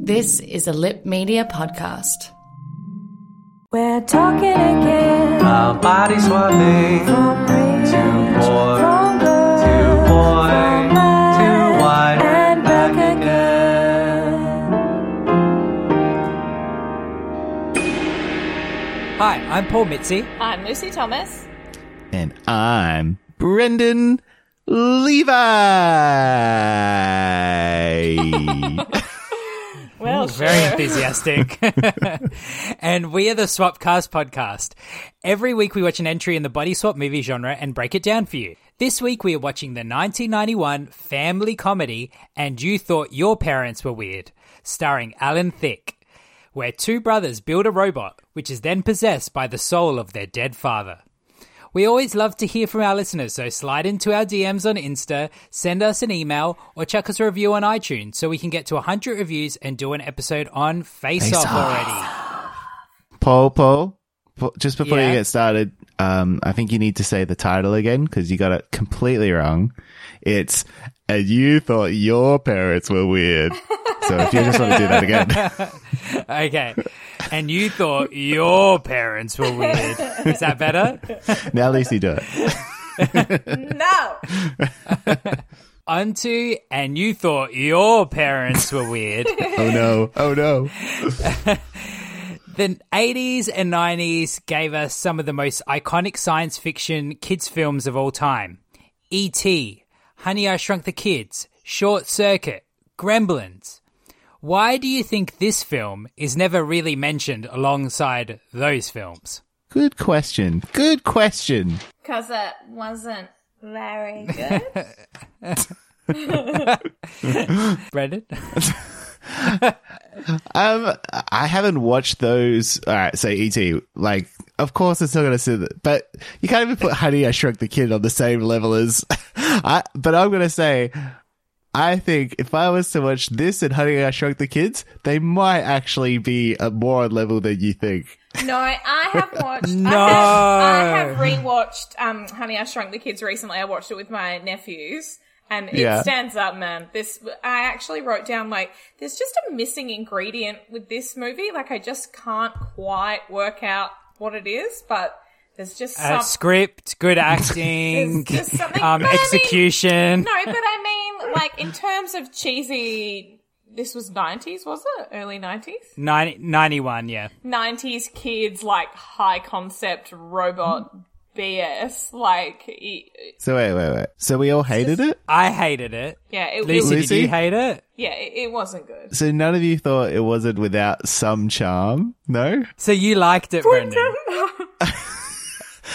This is a Lip Media podcast. We're talking again. Our body swapping. From rich, Too poor. from good, Too boy. from bad, Too wide. and back again. Hi, I'm Paul Mitzi. I'm Lucy Thomas. And I'm Brendan Levi. Well, Ooh, very sure. enthusiastic. and we are the Swapcast podcast. Every week we watch an entry in the body swap movie genre and break it down for you. This week we are watching the 1991 family comedy And You Thought Your Parents Were Weird, starring Alan Thicke, where two brothers build a robot which is then possessed by the soul of their dead father. We always love to hear from our listeners, so slide into our DMs on Insta, send us an email, or check us a review on iTunes so we can get to 100 reviews and do an episode on Face, Face Off Off. already. Paul, Paul, Paul, just before Yeah? you get started, um, I think you need to say the title again because you got it completely wrong. It's, and you thought your parents were weird. so if you just want to do that again. Okay. And you thought your parents were weird. Is that better? now Lucy do it. No. Onto, and you thought your parents were weird. Oh no. Oh no. The 80s and 90s gave us some of the most iconic science fiction kids films of all time. E.T., Honey, I Shrunk the Kids, Short Circuit, Gremlins. Why do you think this film is never really mentioned alongside those films? Good question. Good question. Because it wasn't very good. Brendan? Um, I haven't watched those. All right, so ET, like, of course it's not going to say that, but you can't even put Honey I Shrunk the Kid on the same level as. I, but I'm going to say, I think if I was to watch this and Honey I Shrunk the Kids, they might actually be a more on level than you think. no, I have watched. No. I have, I have rewatched um, Honey, I Shrunk the Kids recently. I watched it with my nephews. And it Yeah. stands up, man. This, I actually wrote down like, there's just a missing ingredient with this movie. Like, I just can't quite work out what it is, but there's just Uh, some, script, good acting, It's just something- um, but I mean- execution. No, but I mean, like, in terms of cheesy, this was 90s, was it? Early 90s? 90, 91, yeah. 90s kids, like, high concept robot BS. Like, e- So wait, wait, wait. So we all hated it? I hated it. yeah, it, it, Lucy, was- did Lucy? you hate it? yeah, it, it wasn't good. So none of you thought it wasn't without some charm? No? So you liked it, Brendan?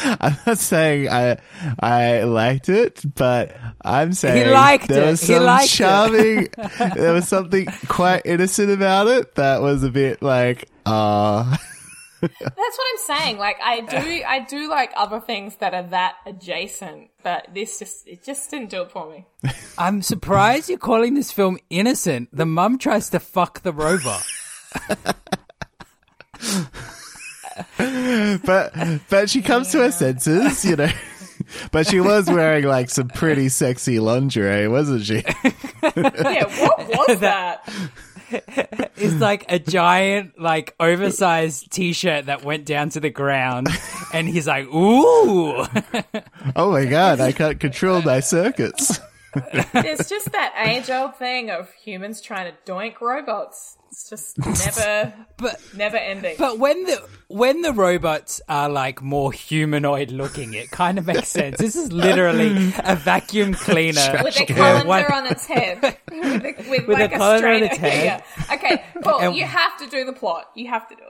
I'm not saying I I liked it, but I'm saying liked there it. was He some liked it. charming. there was something quite innocent about it that was a bit like, ah, That's what I'm saying. Like, I do, I do like other things that are that adjacent, but this just, it just didn't do it for me. I'm surprised you're calling this film innocent. The mum tries to fuck the robot. but but she comes to her senses, you know. But she was wearing like some pretty sexy lingerie, wasn't she? Yeah, what was that? It's like a giant, like oversized T-shirt that went down to the ground, and he's like, "Ooh." Oh my god, I can't control my circuits. It's just that age old thing of humans trying to doink robots. It's just never, But never ending. but when the when the robots are like more humanoid looking, it kind of makes sense. This is literally a vacuum cleaner with a with colander one- on its head, with, a, with, With like a, colander on straight. its head. Yeah. Okay, Paul, And- you have to do the plot. You have to do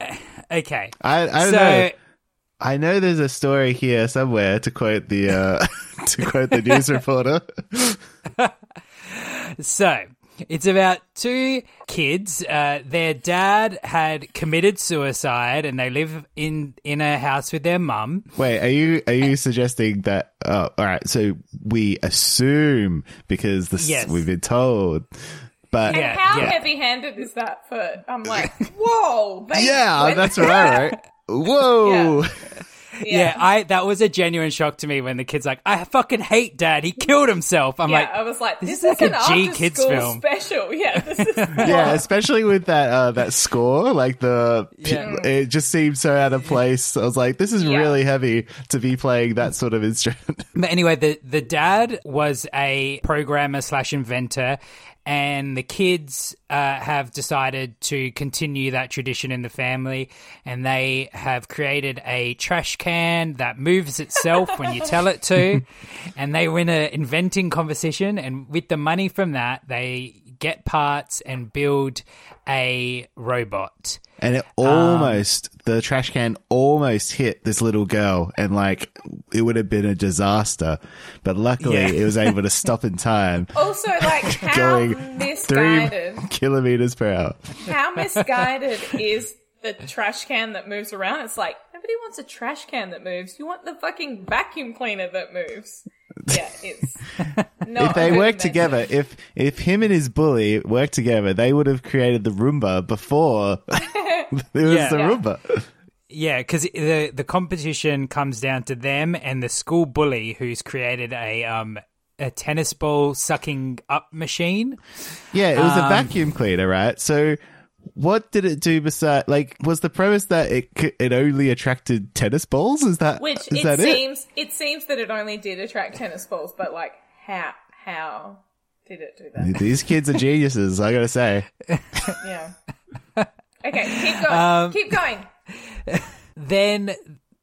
it. Okay, I I don't so know. I know there's a story here somewhere to quote the uh, to quote the news reporter. So it's about two kids. Uh, their dad had committed suicide, and they live in in a house with their mum. Wait, are you are you suggesting that? Oh, all right. So we assume because this Yes. we've been told, but Yeah, How yeah. heavy-handed is that? For I'm like, whoa, yeah, that's right. Right. Whoa. Yeah. I that was a genuine shock to me when the kid's like, "I fucking hate dad. He killed himself." I'm Yeah, like, I was like, this this, is like an a G kids film. special. Yeah, this is Yeah, especially with that uh, that score, like the Yeah. it just seemed so out of place. I was like, this is Yeah. really heavy to be playing that sort of instrument. But anyway, the the dad was a programmer slash inventor, and the kids uh, have decided to continue that tradition in the family, and they have created a trash can that moves itself when you tell it to, and they win a inventing competition, and with the money from that, they get parts and build a robot. And it um, almost the trash can almost hit this little girl, and like it would have been a disaster. But luckily, Yeah. it was able to stop in time, also like how going three misguided. kilometers per hour. How misguided is the trash can that moves around? It's like nobody wants a trash can that moves. You want the fucking vacuum cleaner that moves. Yeah, it's not. if they a good worked together, if if him and his bully worked together, they would have created the Roomba before it was Yeah. the Yeah. Roomba. Yeah, because the the competition comes down to them and the school bully who's created a um a tennis ball sucking up machine. Yeah, it was a Um, vacuum cleaner, right? So, what did it do beside? Like, was the premise that it c- it only attracted tennis balls? Is that Which is it that seems it? seems that it only did attract tennis balls, but like how how did it do that? These kids are geniuses. I gotta say. yeah. Okay, keep going. Um, keep going. Then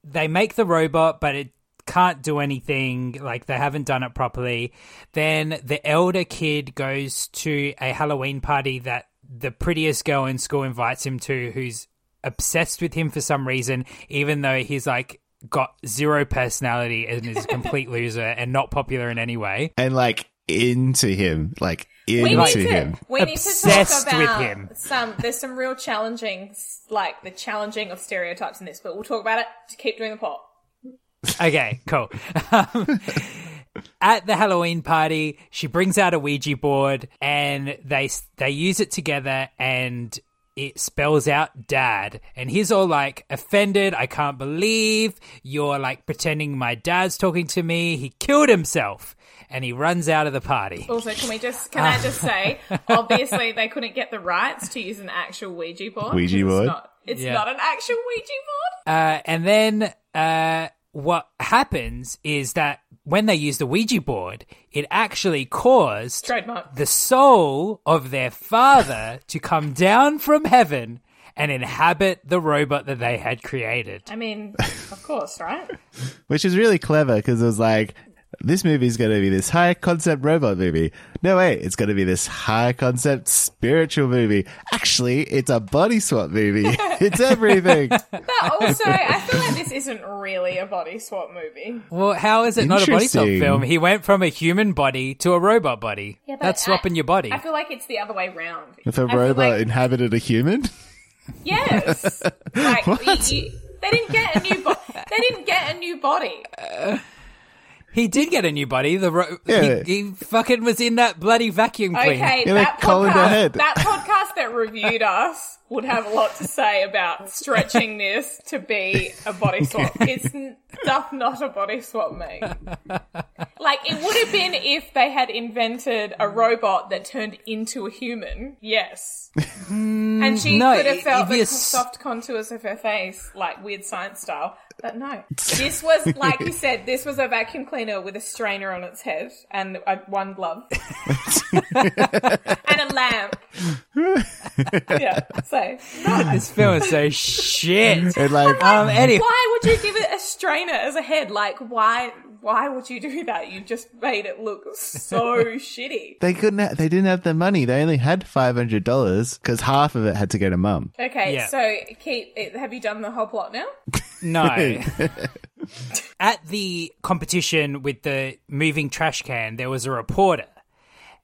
they make the robot, but it can't do anything. Like they haven't done it properly. Then the elder kid goes to a Halloween party that the prettiest girl in school invites him to, who's obsessed with him for some reason, even though he's like got zero personality and is a complete loser and not popular in any way. And like into him, like We into need to him. we need to Obsessed talk with about him. some. There's some real challenging, like the challenging of stereotypes in this, but we'll talk about it. To keep doing the plot. Okay, cool. Um, at the Halloween party, she brings out a Ouija board and they they use it together and it spells out dad and he's all like offended i can't believe you're like pretending my dad's talking to me he killed himself and he runs out of the party Also, can we just can I just say, obviously they couldn't get the rights to use an actual Ouija board. Ouija board? It's not, it's Yeah. not an actual Ouija board. Uh, and then uh, what happens is that when they use the Ouija board, it actually caused Trademark. the soul of their father to come down from heaven and inhabit the robot that they had created. I mean, of course, right? which is really clever because it was like this movie is going to be this high concept robot movie. No way, it's going to be this high concept spiritual movie. Actually, it's a body swap movie. it's everything. But also, I feel like this isn't really a body swap movie. Well, how is it not a body swap film? He went from a human body to a robot body. Yeah, but That's swapping I- your body. I feel like it's the other way round. If a I robot like- inhabited a human, Yes. like you- you- they didn't get a new body. They didn't get a new body. He did get a new body. The ro- Yeah. he, he fucking was in that bloody vacuum cleaner. Okay, Yeah, that they collared their podcast, head. that podcast that reviewed us would have a lot to say about stretching this to be a body swap. It's doth not a body swap, mate. Like it would have been if they had invented a robot that turned into a human. Yes, hmm. and she no, could have felt the soft contours of her face, like weird science style. But no, this was like you said. This was a vacuum cleaner with a strainer on its head and a, one glove and a lamp. yeah. So no. This film is so shit. and like Um, anyway, why would you give it a strainer as a head? Like why? Why would you do that? You just made it look so shitty. they couldn't, ha- they didn't have the money. They only had five hundred dollars because half of it had to go to mum. Okay, Yeah. so keep. Have you done the whole plot now? No. At the competition with the moving trash can, there was a reporter.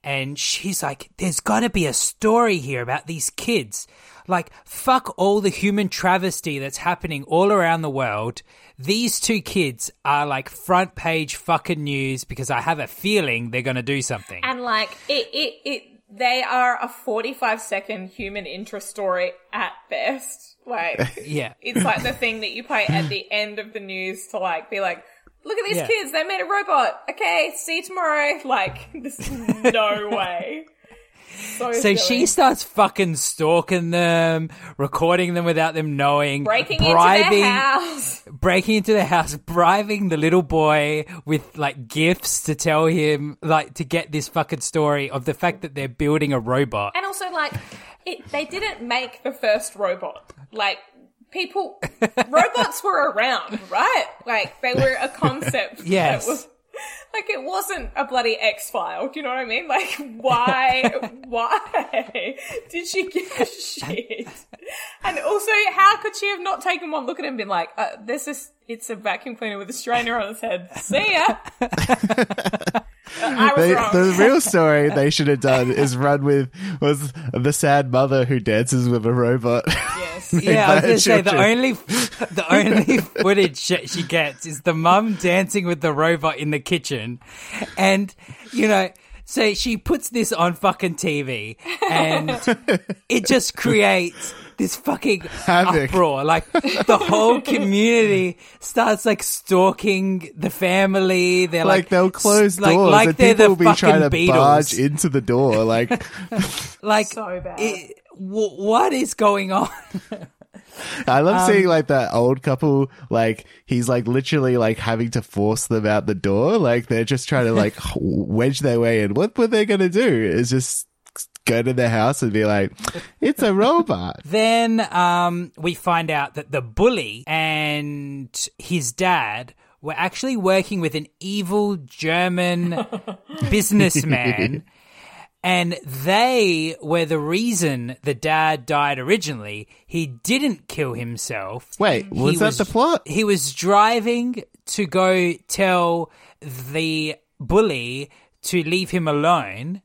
And she's like, there's got to be a story here about these kids. Like, fuck all the human travesty that's happening all around the world. These two kids are like front page fucking news because I have a feeling they're going to do something. And like it, it, it, they are a 45 second human interest story at best. Like, Yeah. it's like the thing that you play at the end of the news to like be like, look at these Yeah. kids, they made a robot. Okay, see you tomorrow. Like, there's no way. So, she starts fucking stalking them, recording them without them knowing, breaking bribing, into their house. breaking into the house, bribing the little boy with like gifts to tell him, like, to get this fucking story of the fact that they're building a robot. And also, like, it, they didn't make the first robot. Like, people, robots were around, right? Like, they were a concept. Yes. That was, like, it wasn't a bloody X file. Do you know what I mean? Like, why, why did she give a shit? And also, how could she have not taken one look at him and been like, uh, this is, it's a vacuum cleaner with a strainer on its head. See ya. I was They, wrong. the real story they should have done is run with was the sad mother who dances with a robot. yes. Yeah, I was gonna say the only the only footage that she gets is the mum dancing with the robot in the kitchen, and you know, so she puts this on fucking TV, and it just creates this fucking Havoc. uproar. Like the whole community starts like stalking the family. They're like, like they'll close like, doors like and they're people the will be fucking trying to Beatles. barge into the door. Like like So bad. it- w- what is going on? I love Um, seeing like that old couple. Like he's like literally like having to force them out the door. Like they're just trying to like wedge their way in. What were they gonna do? Is just go to the house and be like, "It's a robot." Then um, we find out that the bully and his dad were actually working with an evil German businessman. And they were the reason the dad died originally. He didn't kill himself. Wait, He was that the plot? He was driving to go tell the bully to leave him alone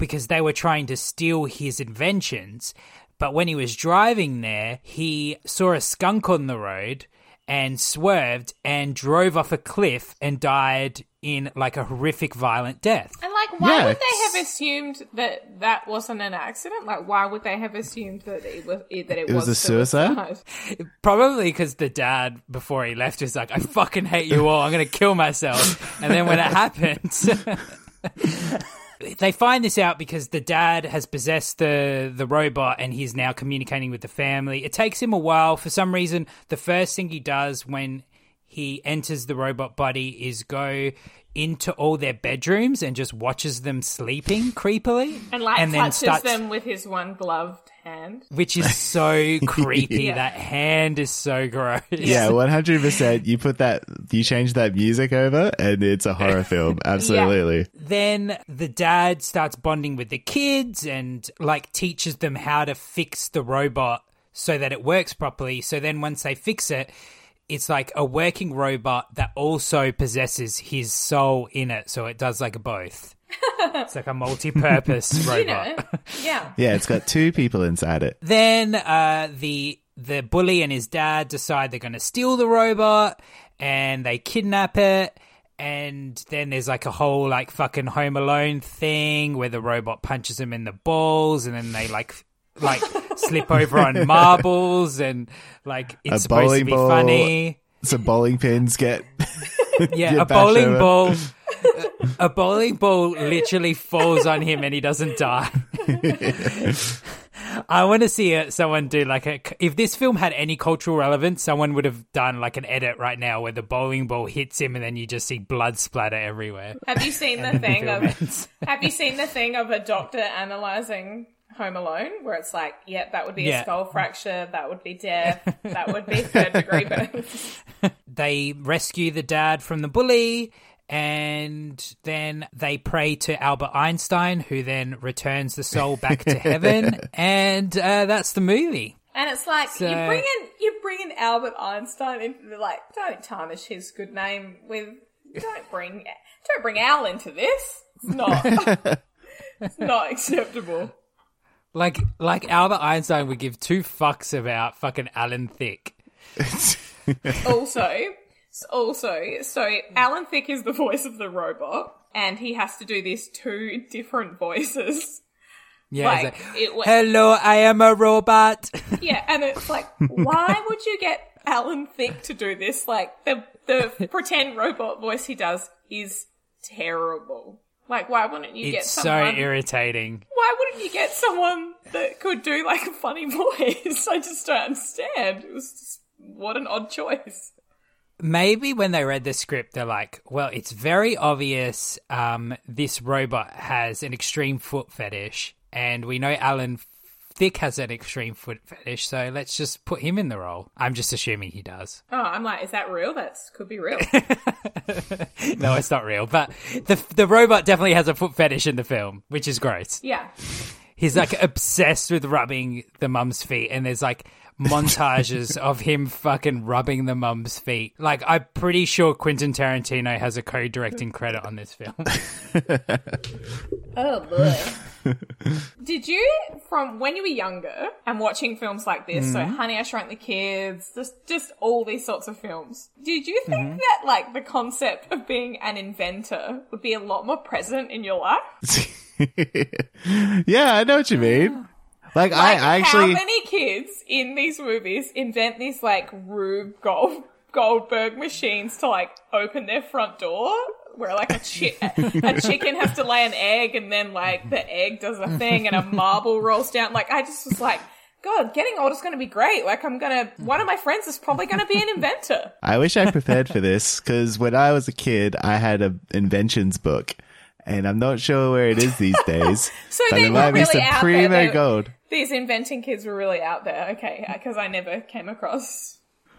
because they were trying to steal his inventions. But when he was driving there, he saw a skunk on the road and swerved and drove off a cliff and died in like a horrific violent death. And like, why Yeah, would they have assumed that that wasn't an accident? Like, why would they have assumed that it was that it, It was a suicide? Probably because the dad, before he left, was like, I fucking hate you all. I'm going to kill myself. And then when it happens, they find this out because the dad has possessed the, the robot and he's now communicating with the family. It takes him a while. For some reason, the first thing he does when he enters the robot body is go into all their bedrooms and just watches them sleeping creepily. And like then touches starts- them with his one gloved hand. Which is so creepy. Yeah. That hand is so gross. Yeah, one hundred percent. You put that, you change that music over, and it's a horror film. Absolutely. then the dad starts bonding with the kids and like teaches them how to fix the robot so that it works properly. So then once they fix it, it's like a working robot that also possesses his soul in it. So it does like both. it's like a multi-purpose robot. You know, yeah. Yeah, it's got two people inside it. Then uh, the the bully and his dad decide they're going to steal the robot, and they kidnap it. And then there's like a whole like fucking Home Alone thing where the robot punches him in the balls, and then they like like slip over on marbles, and like it's A supposed to bowling be ball. funny. Some bowling pins get. Yeah, a bowling over. ball. A bowling ball literally falls on him and he doesn't die. I want to see it, someone do like a. If this film had any cultural relevance, someone would have done like an edit right now where the bowling ball hits him and then you just see blood splatter everywhere. Have you seen the And the thing of? ends. Have you seen the thing of a doctor analyzing Home Alone, where it's like, yeah, that would be Yeah. a skull fracture, that would be death, that would be third degree burn. They rescue the dad from the bully. And then they pray to Albert Einstein, who then returns the soul back to heaven. And uh, that's the movie. And it's like So- you bring in you bring in Albert Einstein into like don't tarnish his good name with don't bring don't bring Al into this. It's not it's not acceptable. Like like Albert Einstein would give two fucks about fucking Alan Thicke. also, also, so Alan Thicke is the voice of the robot, and he has to do these two different voices. Yeah, Like, it wa- hello, I am a robot. Yeah, and it's like, why would you get Alan Thicke to do this? Like, the the pretend robot voice he does is terrible. Like, why wouldn't you get it's so someone? irritating. why wouldn't you get someone that could do like a funny voice? I just don't understand. It was just, what an odd choice. Maybe when they read the script, they're like, well, it's very obvious um, this robot has an extreme foot fetish, and we know Alan Thicke has an extreme foot fetish, so let's just put him in the role. I'm just assuming he does. Oh, I'm like, is that real? That could be real. No, it's not real, but the the robot definitely has a foot fetish in the film, which is gross. yeah. He's like obsessed with rubbing the mum's feet, and there's like montages of him fucking rubbing the mum's feet. Like, I'm pretty sure Quentin Tarantino has a co-directing credit on this film. Oh boy. Did you, from when you were younger and watching films like this, so mm. Honey, I Shrunk the Kids, just just all these sorts of films, did you think mm-hmm. that like the concept of being an inventor would be a lot more present in your life? yeah, I know what you mean. Like, I, Like, I actually, how many kids in these movies invent these like Rube Gold Goldberg machines to like open their front door? Where like a, chi- a chicken has to lay an egg and then like the egg does a thing and a marble rolls down. Like I just was like, God, getting old is going to be great. Like I'm gonna, one of my friends is probably going to be an inventor. I wish I prepared for this because when I was a kid, I had a inventions book, and I'm not sure where it is these days. So they were might be really out there. primo gold. These inventing kids were really out there. Okay, because I never came across,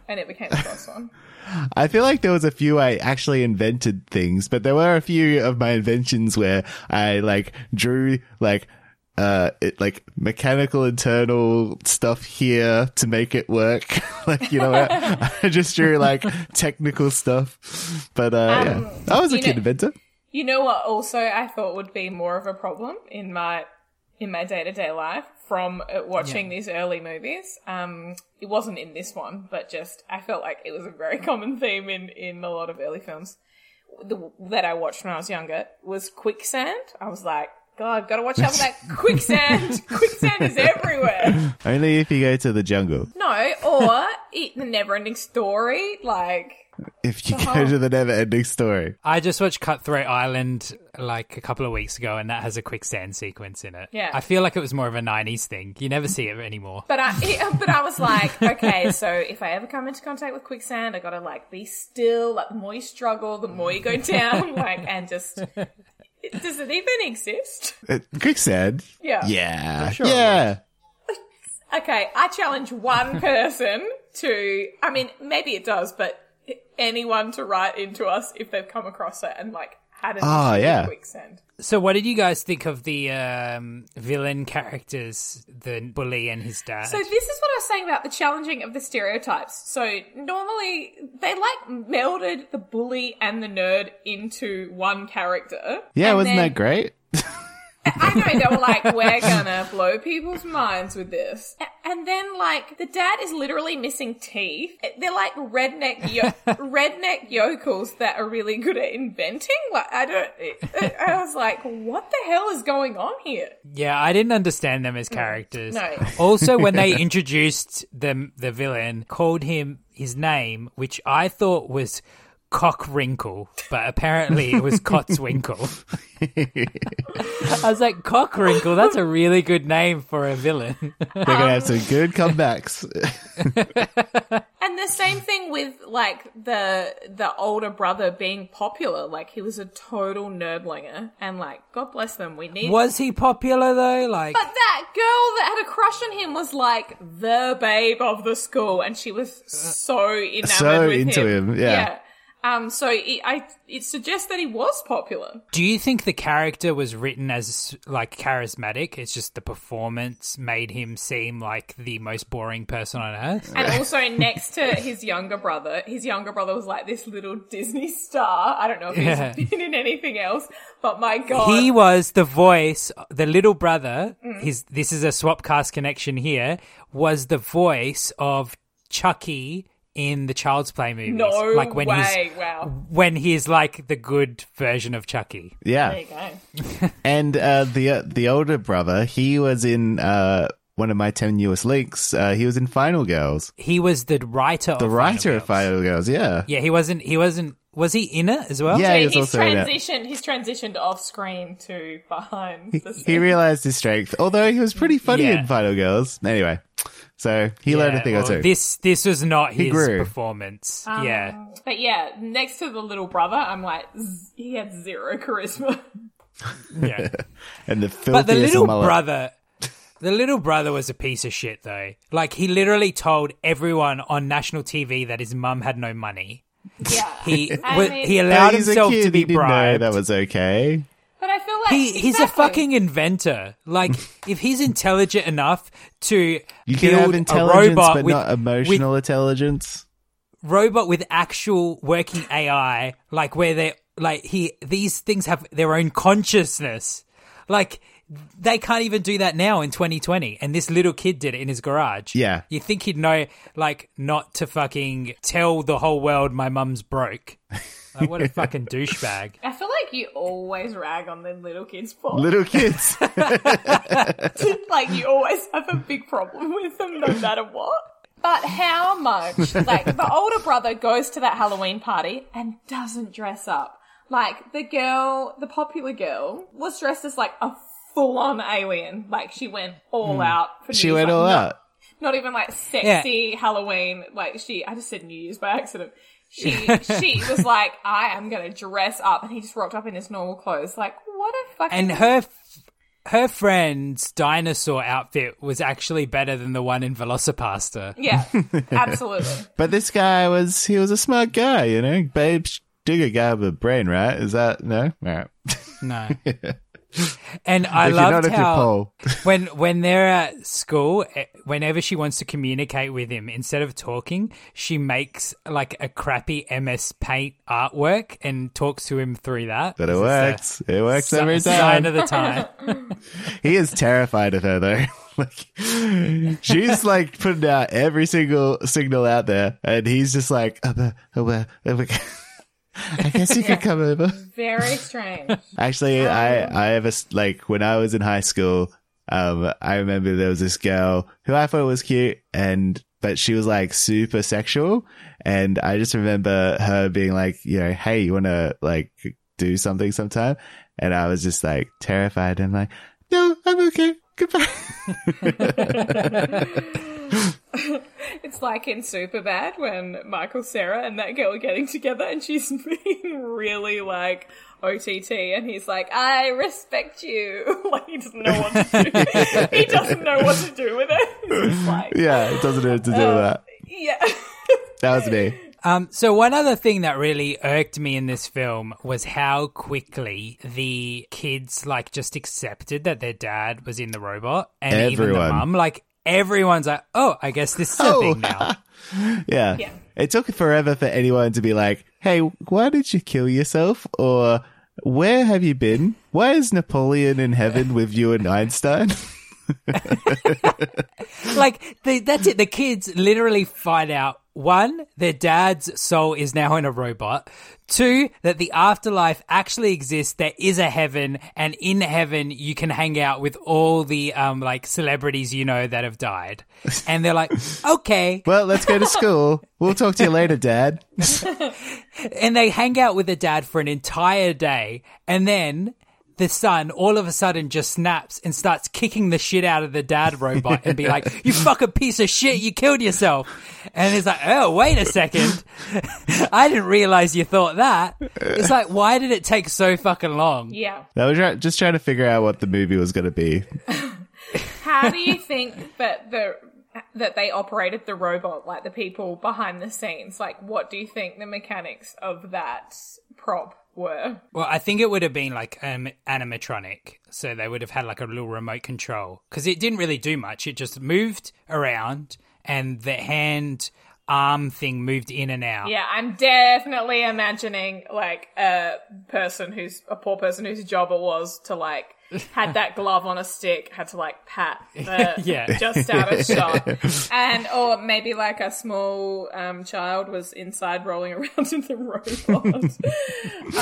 I never came across one. I feel like there was a few I actually invented things, but there were a few of my inventions where I like drew like uh it like mechanical internal stuff here to make it work. like you know what? I just drew like technical stuff. But uh yeah. I was a kid know- inventor. You know what? Also, I thought would be more of a problem in my in my day to day life from uh, watching these early movies. Um, it wasn't in this one, but just I felt like it was a very common theme in in a lot of early films the, that I watched when I was younger was quicksand. I was like, God, gotta watch out for that quicksand. quicksand is everywhere. Only if you go to the jungle. No, or eat the never ending story. Like, If you go to the never ending story. I just watched Cutthroat Island like a couple of weeks ago, and that has a quicksand sequence in it. Yeah. I feel like it was more of a '90s thing. You never see it anymore. But I, but I was like, okay, so if I ever come into contact with quicksand, I gotta like be still. Like the more you struggle, the more you go down. Like and just, does it even exist? Uh, quicksand? Yeah. Yeah. sure. Yeah. Okay, I challenge one person to. I mean, maybe it does, but anyone to write into us if they've come across it and like had an Oh, issue with yeah. quicksand. So, what did you guys think of the um, villain characters, the bully and his dad? So this is what I was saying about the challenging of the stereotypes. So normally they like melded the bully and the nerd into one character. Yeah, wasn't then- that great? I know they were like, we're gonna blow people's minds with this, and then like the dad is literally missing teeth. They're like redneck yo- redneck yokels that are really good at inventing. Like I don't. I was like, what the hell is going on here? Yeah, I didn't understand them as mm, characters. No. Also, when they introduced the the villain, called him his name, which I thought was Cockwrinkle, but apparently it was Cotswinkle. I was like, Cockwrinkle, that's a really good name for a villain. They're gonna have some good comebacks. And the same thing with like the the older brother being popular. Like he was a total nerdlinger, and like God bless them, we need. was he popular though? Like, But that girl that had a crush on him was like the babe of the school, and she was so enamored So with into him. him, yeah. Um, so it, I, it suggests that he was popular. Do you think the character was written as like charismatic? It's just the performance made him seem like the most boring person on earth. And also next to his younger brother, his younger brother was like this little Disney star. I don't know if he's Yeah. been in anything else, but my god. He was the voice, the little brother. Mm. His this is a Swapcast connection here. Was the voice of Chucky in the Child's Play movies? no like when way. he's wow. when he's like the good version of Chucky. There Yeah. you go. And uh, the uh, the older brother, he was in uh, one of my tenuous links. Uh, he was in Final Girls. He was the writer. The of writer of Final Girls. Final Girls, yeah. Yeah, he wasn't. He wasn't. Was he in it as well? Yeah, So he was he's also in it. transitioned. He's transitioned off screen to behind the He scenes. realized his strength, although he was pretty funny Yeah. in Final Girls. Anyway, so he learned a thing well, or two. This this was not He his grew. performance. Um, yeah, But yeah, next to the little brother, I'm like, z- he had zero charisma. yeah. and the But the filthiest little mullet. brother, the little brother was a piece of shit though. Like he literally told everyone on national TV that his mum had no money. yeah. He I mean- he allowed himself kid, to be he bribed. that was okay. But I feel like he, he's a fucking inventor. Like, if he's intelligent enough to You can build have a intelligence, robot but with, not emotional intelligence. robot with actual working AI, like where they like he these things have their own consciousness. Like they can't even do that now in 2020, and this little kid did it in his garage. Yeah. you think he'd know, like, not to fucking tell the whole world my mum's broke. Like, what a fucking douchebag. I feel like you always rag on the little kids' fault. Little kids. like you always have a big problem with them, no matter what. But how much? Like the older brother goes to that Halloween party and doesn't dress up. Like the girl, the popular girl, was dressed as like a full-on alien. Like she went all hmm. out. For she Year's, went like, all not- out. Not even like sexy Halloween. Like she, I just said New Year's by accident. She, she was like, I am gonna dress up, and he just rocked up in his normal clothes. Like, what a fucking And her her friend's dinosaur outfit was actually better than the one in Velocipastor. yeah, absolutely. But this guy was, he was a smart guy, you know? Babe, dig a guy with a brain, right? Is that, no? Right. No. And I If loved how when when they're at school, eh, whenever she wants to communicate with him, instead of talking, she makes like a crappy MS Paint artwork and talks to him through that. But it works. It works every si- Sign time. of the time. He is terrified of her though. like she's like putting out every single signal out there, and he's just like, "Uh, uh, uh, uh, uh, I guess you could come over. Very strange. Actually, I I have a like when I was in high school. Um, I remember there was this girl who I thought was cute, and but she was like super sexual, and I just remember her being like, you know, hey, you want to like do something sometime? And I was just like terrified and like, no, I'm okay. Goodbye. It's like in Superbad when Michael Cera and that girl are getting together and she's being really like OTT and he's like, I respect you. like he doesn't know what to do. he doesn't know what to do with it. Like, yeah, it doesn't have to do with that. yeah. That was me. Um, so one other thing that really irked me in this film was how quickly the kids like just accepted that their dad was in the robot, and even the Everyone. mum, like everyone's like, "Oh, I guess this is a Oh. thing now." Yeah. Yeah. It took forever for anyone to be like, hey, why did you kill yourself? Or where have you been? Why is Napoleon in heaven with you and Einstein? like the, that's it. The kids literally find out one, their dad's soul is now in a robot. Two, that the afterlife actually exists. There is a heaven, and in heaven you can hang out with all the um like celebrities you know that have died. And they're like, okay, well, let's go to school. We'll talk to you later, Dad. and they hang out with the dad for an entire day, and then. The son all of a sudden just snaps and starts kicking the shit out of the dad robot and be like, You fucking piece of shit, you killed yourself. And it's like, Oh, wait a second. I didn't realize you thought that. It's like, why did it take so fucking long? Yeah. I was try- just trying to figure out what the movie was going to be. How do you think that the that they operated the robot, like the people behind the scenes. Like, what do you think the mechanics of that prop were? Well, I think it would have been like um, animatronic, so they would have had like a little remote control because it didn't really do much. It just moved around, and the hand arm thing moved in and out. Yeah, I'm definitely imagining like a person who's a poor person whose job it was to like had that glove on a stick, had to like pat the Yeah. just out of shot, and or maybe like a small um, child was inside rolling around in the robot.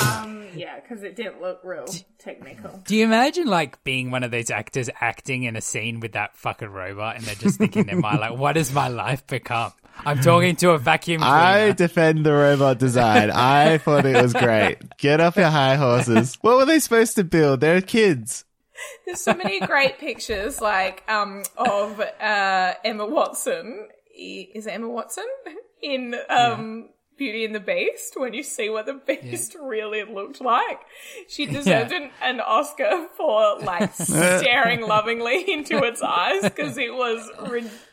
um, yeah, because it didn't look real technical. Do you imagine like being one of those actors acting in a scene with that fucking robot, and they're just thinking in their mind like, "What has my life become?" I'm talking to a vacuum cleaner. I defend the robot design. I thought it was great. Get off your high horses. What were they supposed to build? They're kids. There's so many great pictures, like um, of uh, Emma Watson. Is it Emma Watson in um, Beauty and the Beast? When you see what the Beast really looked like, she deserved an, an Oscar for like staring lovingly into its eyes because it was ridiculous.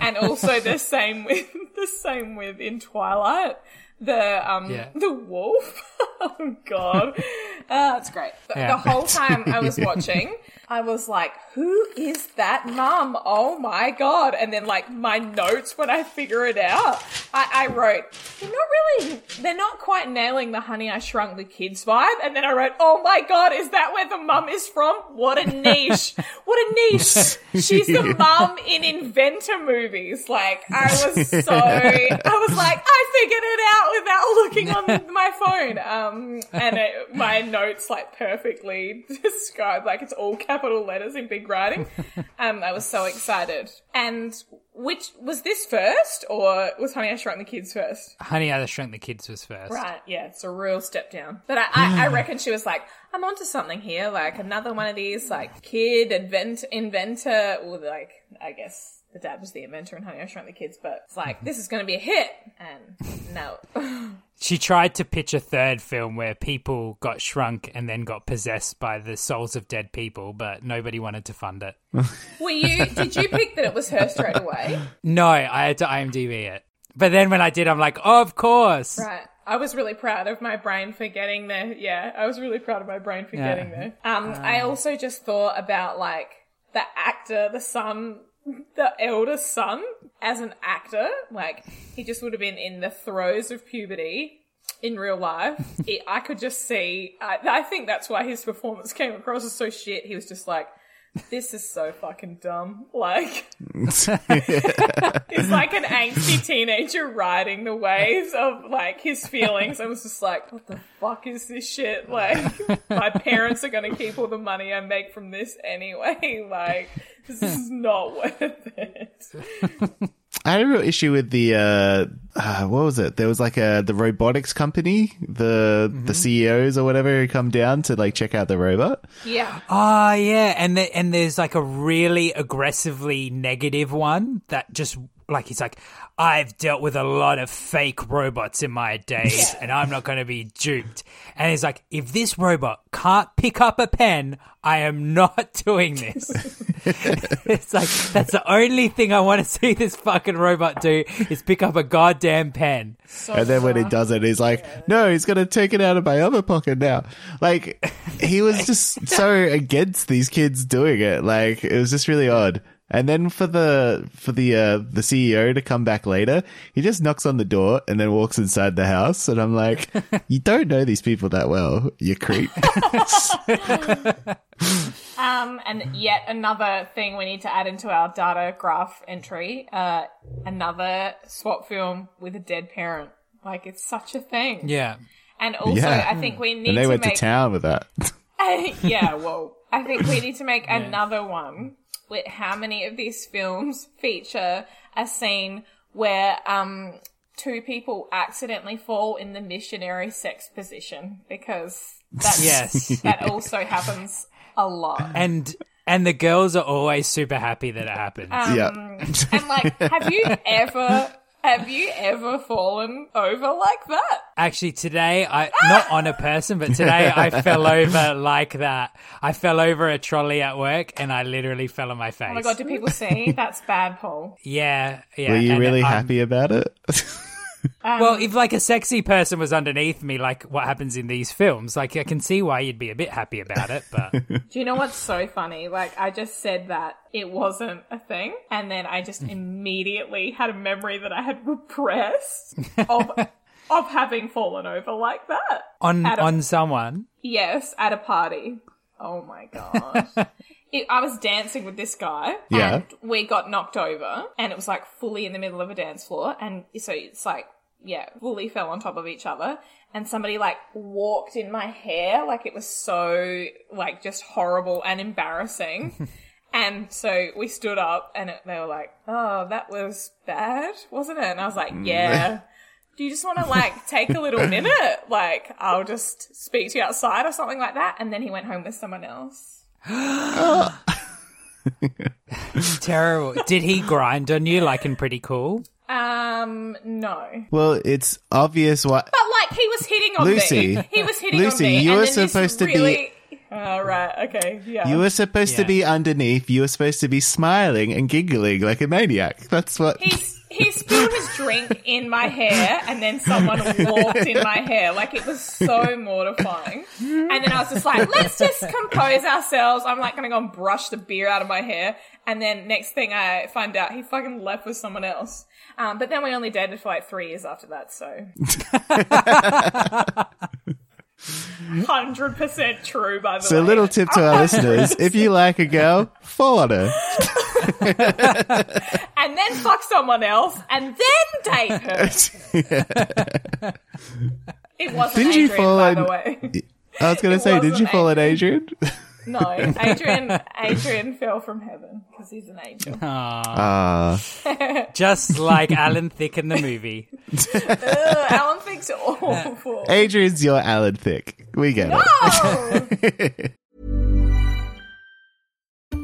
And also the same with the same with in Twilight. The um Yeah. the wolf. oh god. Uh, it's great. The, Yeah. the whole time I was watching, I was like, who is that mum? Oh my god. And then like my notes when I figure it out, I, I wrote, they're not really they're not quite nailing the honey I shrunk the kids vibe. And then I wrote, Oh my god, is that where the mum is from? What a niche. what a niche. She's the mum in inventor movies. Like I was so I was like, I figured it out without looking on my phone. Um, and it, my notes like perfectly described, like it's all capital letters in big writing. Um, I was so excited. And which was this first, or was Honey I Shrunk the Kids first? Honey, I Shrunk the Kids was first. Right, yeah, it's a real step down. But I, I, I reckon she was like, I'm onto something here, like another one of these, like kid invent inventor, or like I guess the dad was the inventor in Honey I Shrunk the Kids, but it's like this is going to be a hit, and no. She tried to pitch a third film where people got shrunk and then got possessed by the souls of dead people, but nobody wanted to fund it. Were you? Did you pick that it was her straight away? No, I had to IMDb it. But then when I did, I'm like, of course. Right. I was really proud of my brain for getting there. Yeah, I was really proud of my brain for Yeah. getting there. Um, I also just thought about like the actor, the son, the eldest son, as an actor. Like he just would have been in the throes of puberty in real life. It, I could just see. I, I think that's why his performance came across as so shit. He was just like. This is so fucking dumb. Like, it's like an angsty teenager riding the waves of like his feelings. I was just like, what the fuck is this shit? Like, my parents are gonna keep all the money I make from this anyway. Like, this is not worth it. I had a real issue with the uh, uh what was it? There was like a the robotics company, the the CEOs or whatever who come down to like check out the robot. Yeah. Ah, yeah, and the, and there's like a really aggressively negative one that just like he's like, I've dealt with a lot of fake robots in my days, and I'm not going to be duped. And he's like, if this robot can't pick up a pen, I am not doing this. it's like that's the only thing I want to see this fucking robot do is pick up a goddamn pen. and then when he does it, he's like, "No, he's gonna take it out of my other pocket now." Like he was just so against these kids doing it. Like it was just really odd. And then for the for the uh, the CEO to come back later, he just knocks on the door and then walks inside the house. And I'm like, "You don't know these people that well, you creep." Um, and yet another thing we need to add into our data graph entry, uh, another swap film with a dead parent. Like, it's such a thing. Yeah. And also, Yeah. I think we need and they to went make to town with that. yeah, well, I think we need to make another one with how many of these films feature a scene where um two people accidentally fall in the missionary sex position because that's Yes. that also happens a lot. And and the girls are always super happy that it happens. yeah. And like, have you ever Have you ever fallen over like that? Actually, today I not on a person, but today I fell over like that. I fell over a trolley at work, and I literally fell on my face. Oh my god, do people see? That's bad, Paul. Yeah, yeah. Were you and really I'm- happy about it? Well, um, if like a sexy person was underneath me, like what happens in these films, like I can see why you'd be a bit happy about it, but Do you know what's so funny? Like, I just said that it wasn't a thing, and then I just immediately had a memory that I had repressed of of having fallen over like that. on a- on someone. Yes, at a party. Oh my gosh. It, I was dancing with this guy, Yeah. and we got knocked over, and it was like fully in the middle of a dance floor, and so it's like, yeah, fully fell on top of each other, and somebody like walked in my hair, like it was so like just horrible and embarrassing. And so we stood up and it, they were like, oh, that was bad, wasn't it? And I was like, mm. yeah. Do you just want to like take a little minute? Like, I'll just speak to you outside or something like that. And then he went home with someone else. Terrible. Did he grind on you like in Pretty Cool? Um, no. well, it's obvious what. But like, he was hitting on Lucy. me. He was hitting Lucy, on me. you and were supposed to be- Oh, right. Okay. Yeah. You were supposed to be underneath. You were supposed to be smiling and giggling like a maniac. That's what. He's, spilled his drink in my hair and then someone walked in my hair. Like it was so mortifying. And then I was just like, let's just compose ourselves. I'm like gonna go and brush the beer out of my hair. And then next thing I find out he fucking left with someone else. Um, but then we only dated for like three years after that, so. Hundred percent true, by the way. So, little tip to our listeners: if you like a girl, fall on her. and then fuck someone else, and then date her. It wasn't Didn't you fall by on- the way. I was going to say, did you fall on Adrian? No, Adrian. Adrian fell from heaven because he's an angel. Ah, Just like Alan Thicke in the movie. Ugh, Alan Thicke's awful. Adrian's your Alan Thicke. We get it.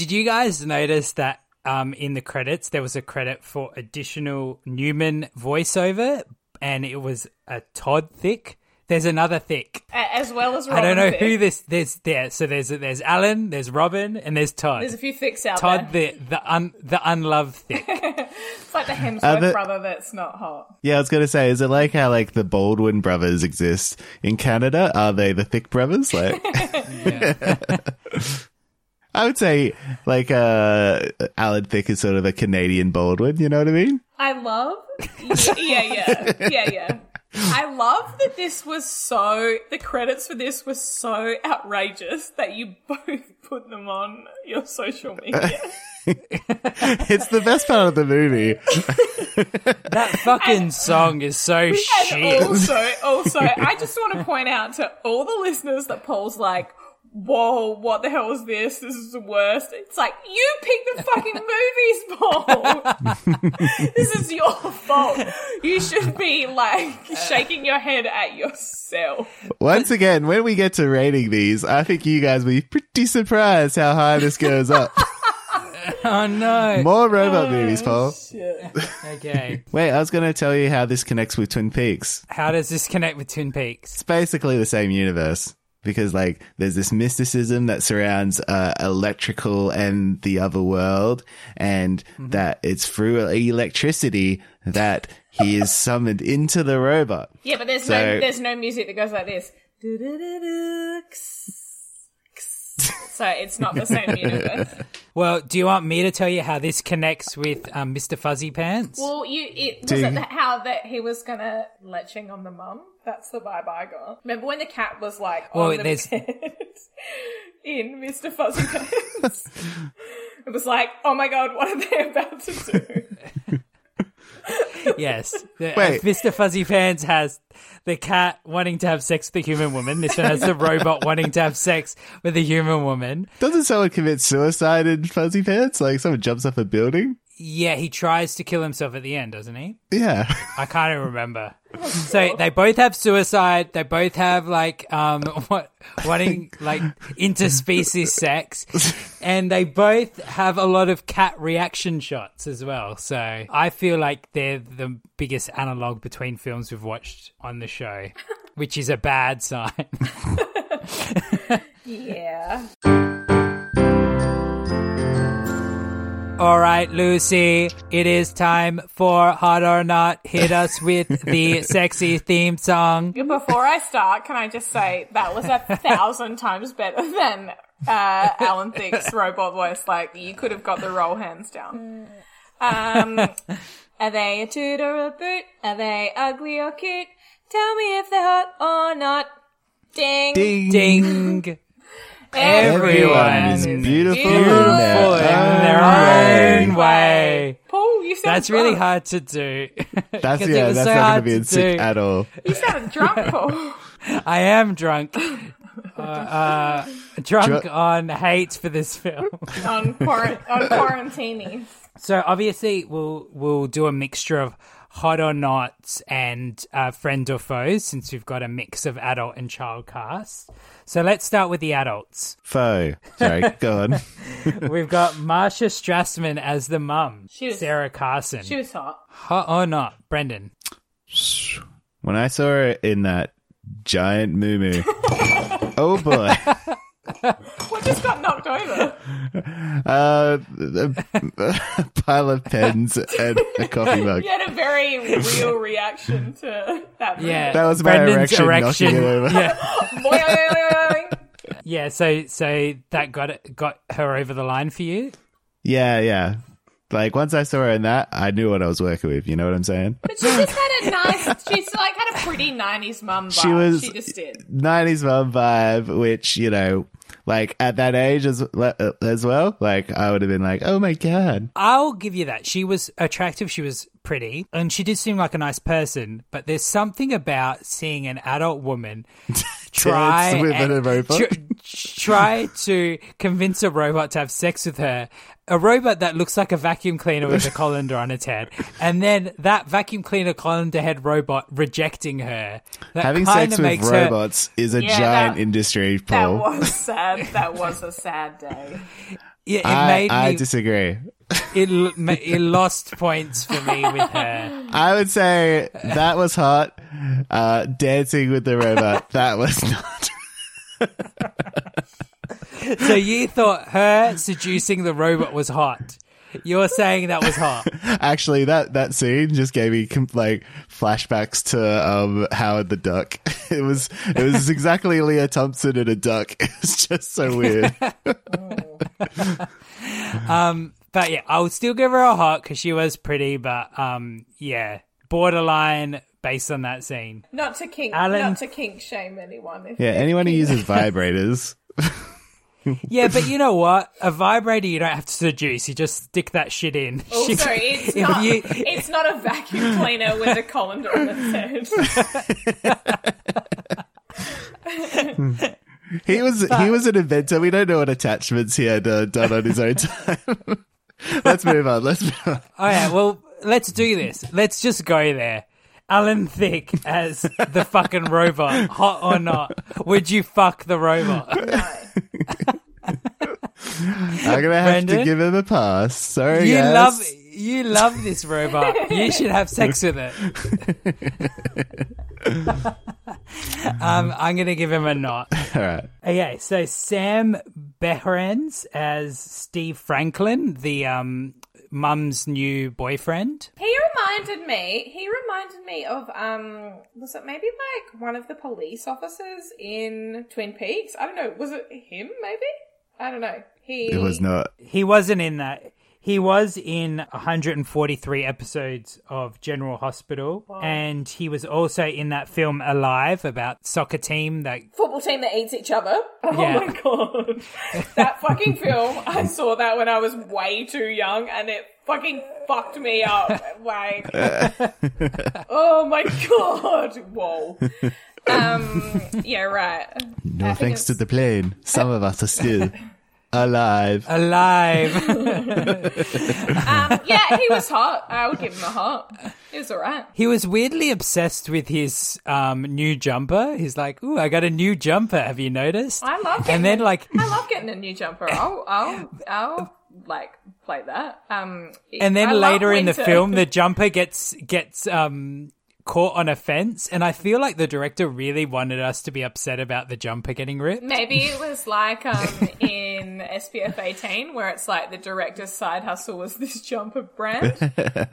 Did you guys notice that um, in the credits there was a credit for additional Newman voiceover, and it was a Todd Thicke. There's another Thicke. As well as Robin I don't know Thicke. who this. There's there. So there's there's Alan, there's Robin, and there's Todd. There's a few Thickes out Todd there. the the un the unloved Thicke. It's like the Hemsworth Uh, the- brother that's not hot. Yeah, I was going to say, is it like how like the Baldwin brothers exist in Canada? Are they the Thicke brothers? Like, I would say like uh, Alan Thicke is sort of a Canadian Baldwin. You know what I mean? I love. Yeah, yeah, yeah, yeah, yeah. I love that this was so. The credits for this were so outrageous that you both put them on your social media. It's the best part of the movie. that fucking song is so And shit. also, also, I just want to point out to all the listeners that Paul's like, "Whoa, what the hell is this? This is the worst." It's like you picked the fucking movies, Paul. this is your fault. You should be like shaking your head at yourself. Once again, when we get to rating these, I think you guys will be pretty surprised how high this goes up. Oh no. More robot oh, movies, Paul. Okay. Wait, I was going to tell you how this connects with Twin Peaks. How does this connect with Twin Peaks? It's basically the same universe because like there's this mysticism that surrounds uh, electrical and the other world and that it's through electricity that he is summoned into the robot. Yeah, but there's So- no there's no music that goes like this. So it's not the same universe. Well, do you want me to tell you how this connects with um, Mr. Fuzzy Pants? Well, you it was Ding. it that how that he was gonna leching on the mum. That's the vibe I got. Remember when the cat was like Well, on the there's- bed in Mr. Fuzzy Pants? It was like, oh my god, what are they about to do? yes. The, uh, Wait. Mr. Fuzzy Pants has the cat wanting to have sex with the human woman. This one has the robot wanting to have sex with the human woman. Doesn't someone commit suicide in Fuzzy Pants? Like someone jumps off a building? Yeah, he tries to kill himself at the end, doesn't he? Yeah. I can't even remember. So they both have suicide. They both have like um what wanting like interspecies sex, and they both have a lot of cat reaction shots as well. So I feel like they're the biggest analog between films we've watched on the show, which is a bad sign. yeah. All right, Lucy, it is time for Hot or Not. Hit us with the sexy theme song. Before I start, can I just say that was a thousand times better than uh, Alan Thicke's robot voice. Like, you could have got the role hands down. Um, are they a toot or a boot? Are they ugly or cute? Tell me if they're hot or not. Ding. Ding. Ding. Everyone Everyone is is beautiful, beautiful in their, own own way. Paul, you sound That's really hard to do. That's 'Cause it yeah. That's so not going hard to be to in sync do. at all. You sound drunk, Paul. I am drunk. Uh, uh, drunk Dr- on hate for this film. on, quar- on quarantini. So obviously we'll we'll do a mixture of hot or not and uh, friend or foes since we've got a mix of adult and child cast. So let's start with the adults. Foe. Sorry, go on. We've got Marcia Strassman as the mum, She was- Sarah Carson. She was hot. hot or not, Brendan? When I saw her in that giant moo moo oh boy. What just got knocked over? Uh, a pile of pens and a coffee mug. You had a very real reaction to that. Yeah, That was my Brendan's erection knocking it over. Yeah, yeah. So so that got it, got her over the line for you. Yeah, yeah. Like once I saw her in that, I knew what I was working with. You know what I'm saying? But she just had a nice. She's like had a pretty '90s mum vibe. She was- She just did. 90s mom vibe, which, you know, like at that age as, uh, as well, like I would have been like, oh my God. I'll give you that. She was attractive. She was pretty, and she did seem like a nice person. But there's something about seeing an adult woman try Dance with and- a robot? tr- try to convince a robot to have sex with her. A robot that looks like a vacuum cleaner with a colander on its head, and then that vacuum cleaner colander head robot rejecting her. That Having sex with makes her- robots is a Yeah, giant that- industry, That was sad. That was a sad day. Yeah, it I, made I me. disagree. it, it lost points for me with her. I would say that was hot. Uh, dancing with the robot, that was not. So you thought her seducing the robot was hot. You're saying that was hot. Actually, that, that scene just gave me com- like flashbacks to um, Howard the Duck. It was it was exactly Lea Thompson and a duck. It's just so weird. Um, but yeah, I would still give her a hot because she was pretty. But um, yeah, borderline based on that scene. Not to kink. Alan- Not to kink shame anyone. If Yeah, they're anyone who uses vibrators. Yeah, but you know what? A vibrator you don't have to seduce. You just stick that shit in. Oh, She- sorry, it's not. you- It's not a vacuum cleaner with a colander on its head. He was he was an inventor. We don't know what attachments he had uh, done on his own time. Let's move on. Let's move on. Oh yeah, well, let's do this. Let's just go there. Alan Thicke as the fucking robot, hot or not? Would you fuck the robot? I'm gonna have Brendan? to give him a pass. Sorry, You guys. love you love this robot. You should have sex with it. um, I'm gonna give him a not. All right. Okay, so Sam Behrens as Steve Franklin, the um mum's new boyfriend. He reminded me. He reminded me of um. Was it maybe like one of the police officers in Twin Peaks? I don't know. Was it him? Maybe. I don't know. He. It was not. He wasn't in that. He was in 143 episodes of General Hospital, and he was also in that film Alive about soccer team that Football team that eats each other. Oh Yeah. my god. that fucking film, I saw that when I was way too young and it fucking fucked me up. Like, oh my god. Whoa. Um, yeah, right. No I thanks to the plane. Some of us are still alive. alive. Um, yeah, he was hot. I would give him a hot. He was alright. he was weirdly obsessed with his um, new jumper. He's like, "Ooh, I got a new jumper. Have you noticed?" I love getting And then like, I love getting a new jumper. I'll, I'll, I'll like play that. Um, and then I later in the film, the jumper gets gets um caught on a fence, and I feel like the director really wanted us to be upset about the jumper getting ripped. Maybe it was like um, in SPF 18, where it's like the director's side hustle was this jumper brand.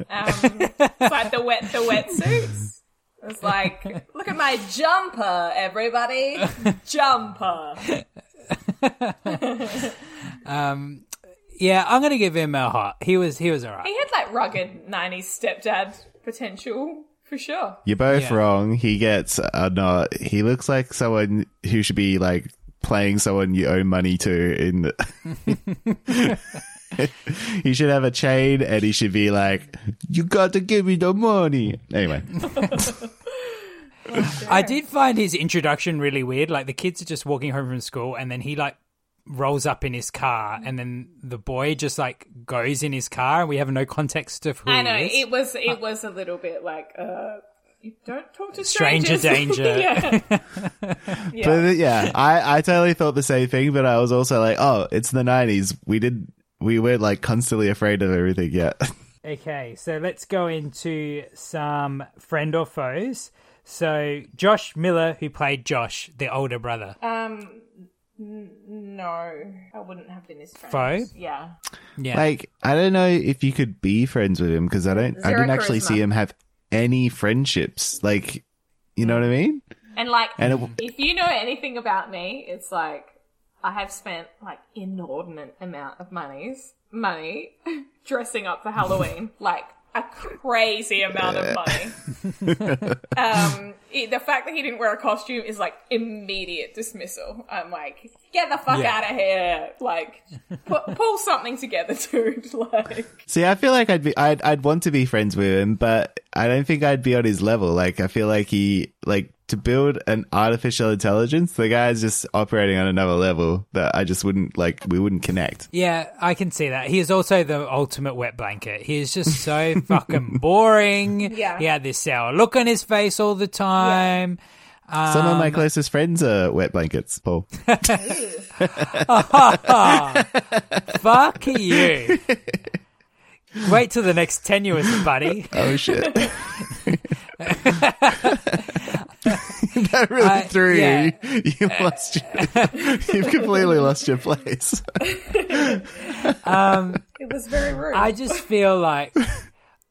Um, it's like the wet the wetsuits. It's like, look at my jumper, everybody, jumper. Yeah, I'm gonna give him a hot. He was he was alright. He had like rugged 90s stepdad potential for sure. You're both Yeah. wrong. He gets a not. He looks like someone who should be like playing someone you owe money to. In the- he should have a chain, and he should be like, "You got to give me the money." Anyway, I did find his introduction really weird. Like the kids are just walking home from school, and then he like rolls up in his car, and then the boy just like goes in his car, and we have no context of who I know he is. it was it was a little bit like uh, you don't talk to Stranger strangers. danger. yeah. but uh, yeah, I I totally thought the same thing, but I was also like, "Oh, it's the '90s. We did. We weren't like constantly afraid of everything yet." Okay, so let's go into some friend or foes. So Josh Miller, who played Josh, the older brother. Um, n- no, I wouldn't have been his friend. Foe? Yeah. Yeah. Like, I don't know if you could be friends with him because I don't. I didn't actually charisma. see him have any friendships. Like, you know what I mean? And like, And it- if you know anything about me, it's like I have spent like inordinate amount of monies money dressing up for Halloween, like a crazy amount of money. um, it- the fact that he didn't wear a costume is like immediate dismissal. I'm like, get the fuck Yeah. out of here! Like, pu- pull something together, dude. Like, See, I feel like I'd be, I'd, I'd want to be friends with him, but I don't think I'd be on his level. Like, I feel like he, like, to build an artificial intelligence, the guy's just operating on another level that I just wouldn't, like, we wouldn't connect. Yeah, I can see that. He is also the ultimate wet blanket. He is just so fucking boring. Yeah. He had this sour look on his face all the time. Some of Um, my closest friends are wet blankets, Paul. Fuck you. Wait till the next tenuous, buddy. Oh, shit. that really I- threw yeah. you. You lost your, you've completely lost your place. um, it was very rude. I just feel like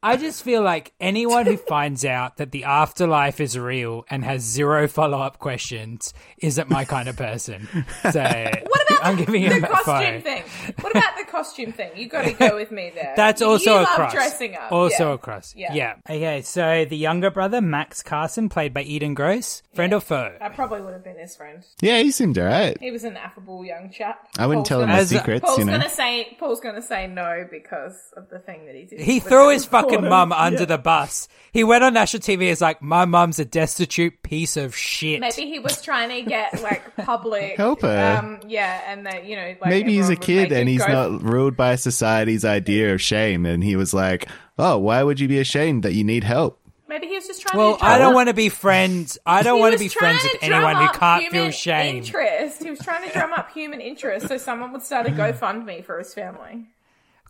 I just feel like anyone who finds out that the afterlife is real and has zero follow up questions isn't my kind of person. So What about I'm the, giving him the costume five. thing? What about the costume thing? You got to go with me there. That's also you a love cross. dressing up. Also yeah. a cross. Yeah. Yeah. Okay, so the younger brother, Max Carson, played by Edan Gross, friend or foe? I probably would have been his friend. Yeah, he seemed alright. He was an affable young chap. I wouldn't Paul's tell him gonna- my secrets, Paul's you know. gonna say Paul's gonna say no because of the thing that he did. He threw that his was fucking important. mum under the bus. He went on national TV as like, my mum's a destitute piece of shit. Maybe he was trying to get like public Help her. Um, yeah, and that you know, like Maybe he's a everyone would make kid and he's go- not ruled by society's idea of shame. And he was like, oh, why would you be ashamed that you need help? Maybe he was just trying. well, to drum I don't up- want to be friends. I don't He want to be friends trying with anyone who can't human feel shame. Interest. He was trying to drum up human interest, so someone would start a GoFundMe for his family.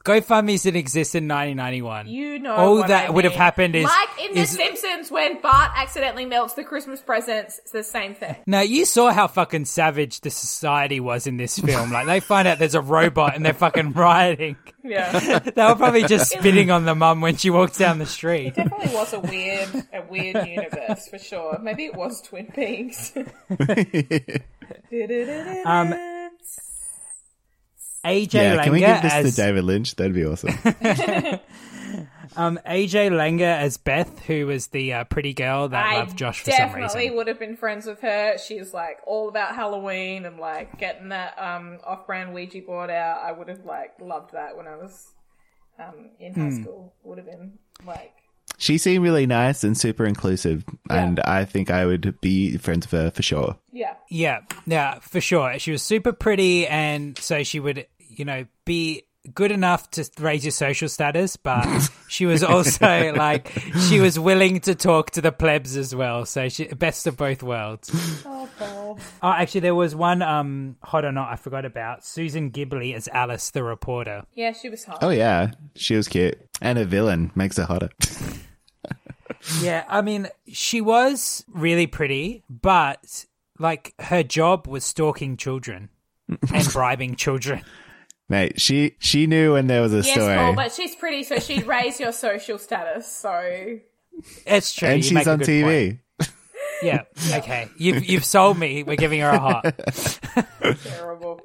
GoFundMe's didn't exist in 1991. You know, all what that I would have happened is like in is- The Simpsons when Bart accidentally melts the Christmas presents. It's the same thing. Now you saw how fucking savage the society was in this film. Like they find out there's a robot and they're fucking rioting. Yeah, They were probably just spitting on the mum when she walks down the street. definitely was a weird, a weird universe for sure. Maybe it was Twin Peaks. Um, AJ yeah, can we give this as to David Lynch? That'd be awesome. um AJ Langer as Beth, who was the uh, pretty girl that I loved Josh for some definitely reason. would have been friends with her. She's like all about Halloween and like getting that um off-brand Ouija board out. I would have like loved that when I was um in high Hmm. school. Would have been like she seemed really nice and super inclusive, and I think I would be friends with her for sure. yeah. Yeah, yeah, for sure. She was super pretty, and so she would, you know, be good enough to raise your social status, but she was also like she was willing to talk to the plebs as well. So she best of both worlds. Oh, Paul. Oh, actually, there was one um hot or not I forgot about Susan Gibney as Alice the reporter. Yeah, she was hot. Oh yeah, she was cute, and a villain makes her hotter. Yeah, I mean, she was really pretty, but like her job was stalking children and bribing children. Mate, she she knew when there was a Yes, story, Paul, but she's pretty, so she'd raise your social status. So It's true. and you she's make a on good TV. point. Yeah. Okay. You've you've sold me. We're giving her a heart. terrible.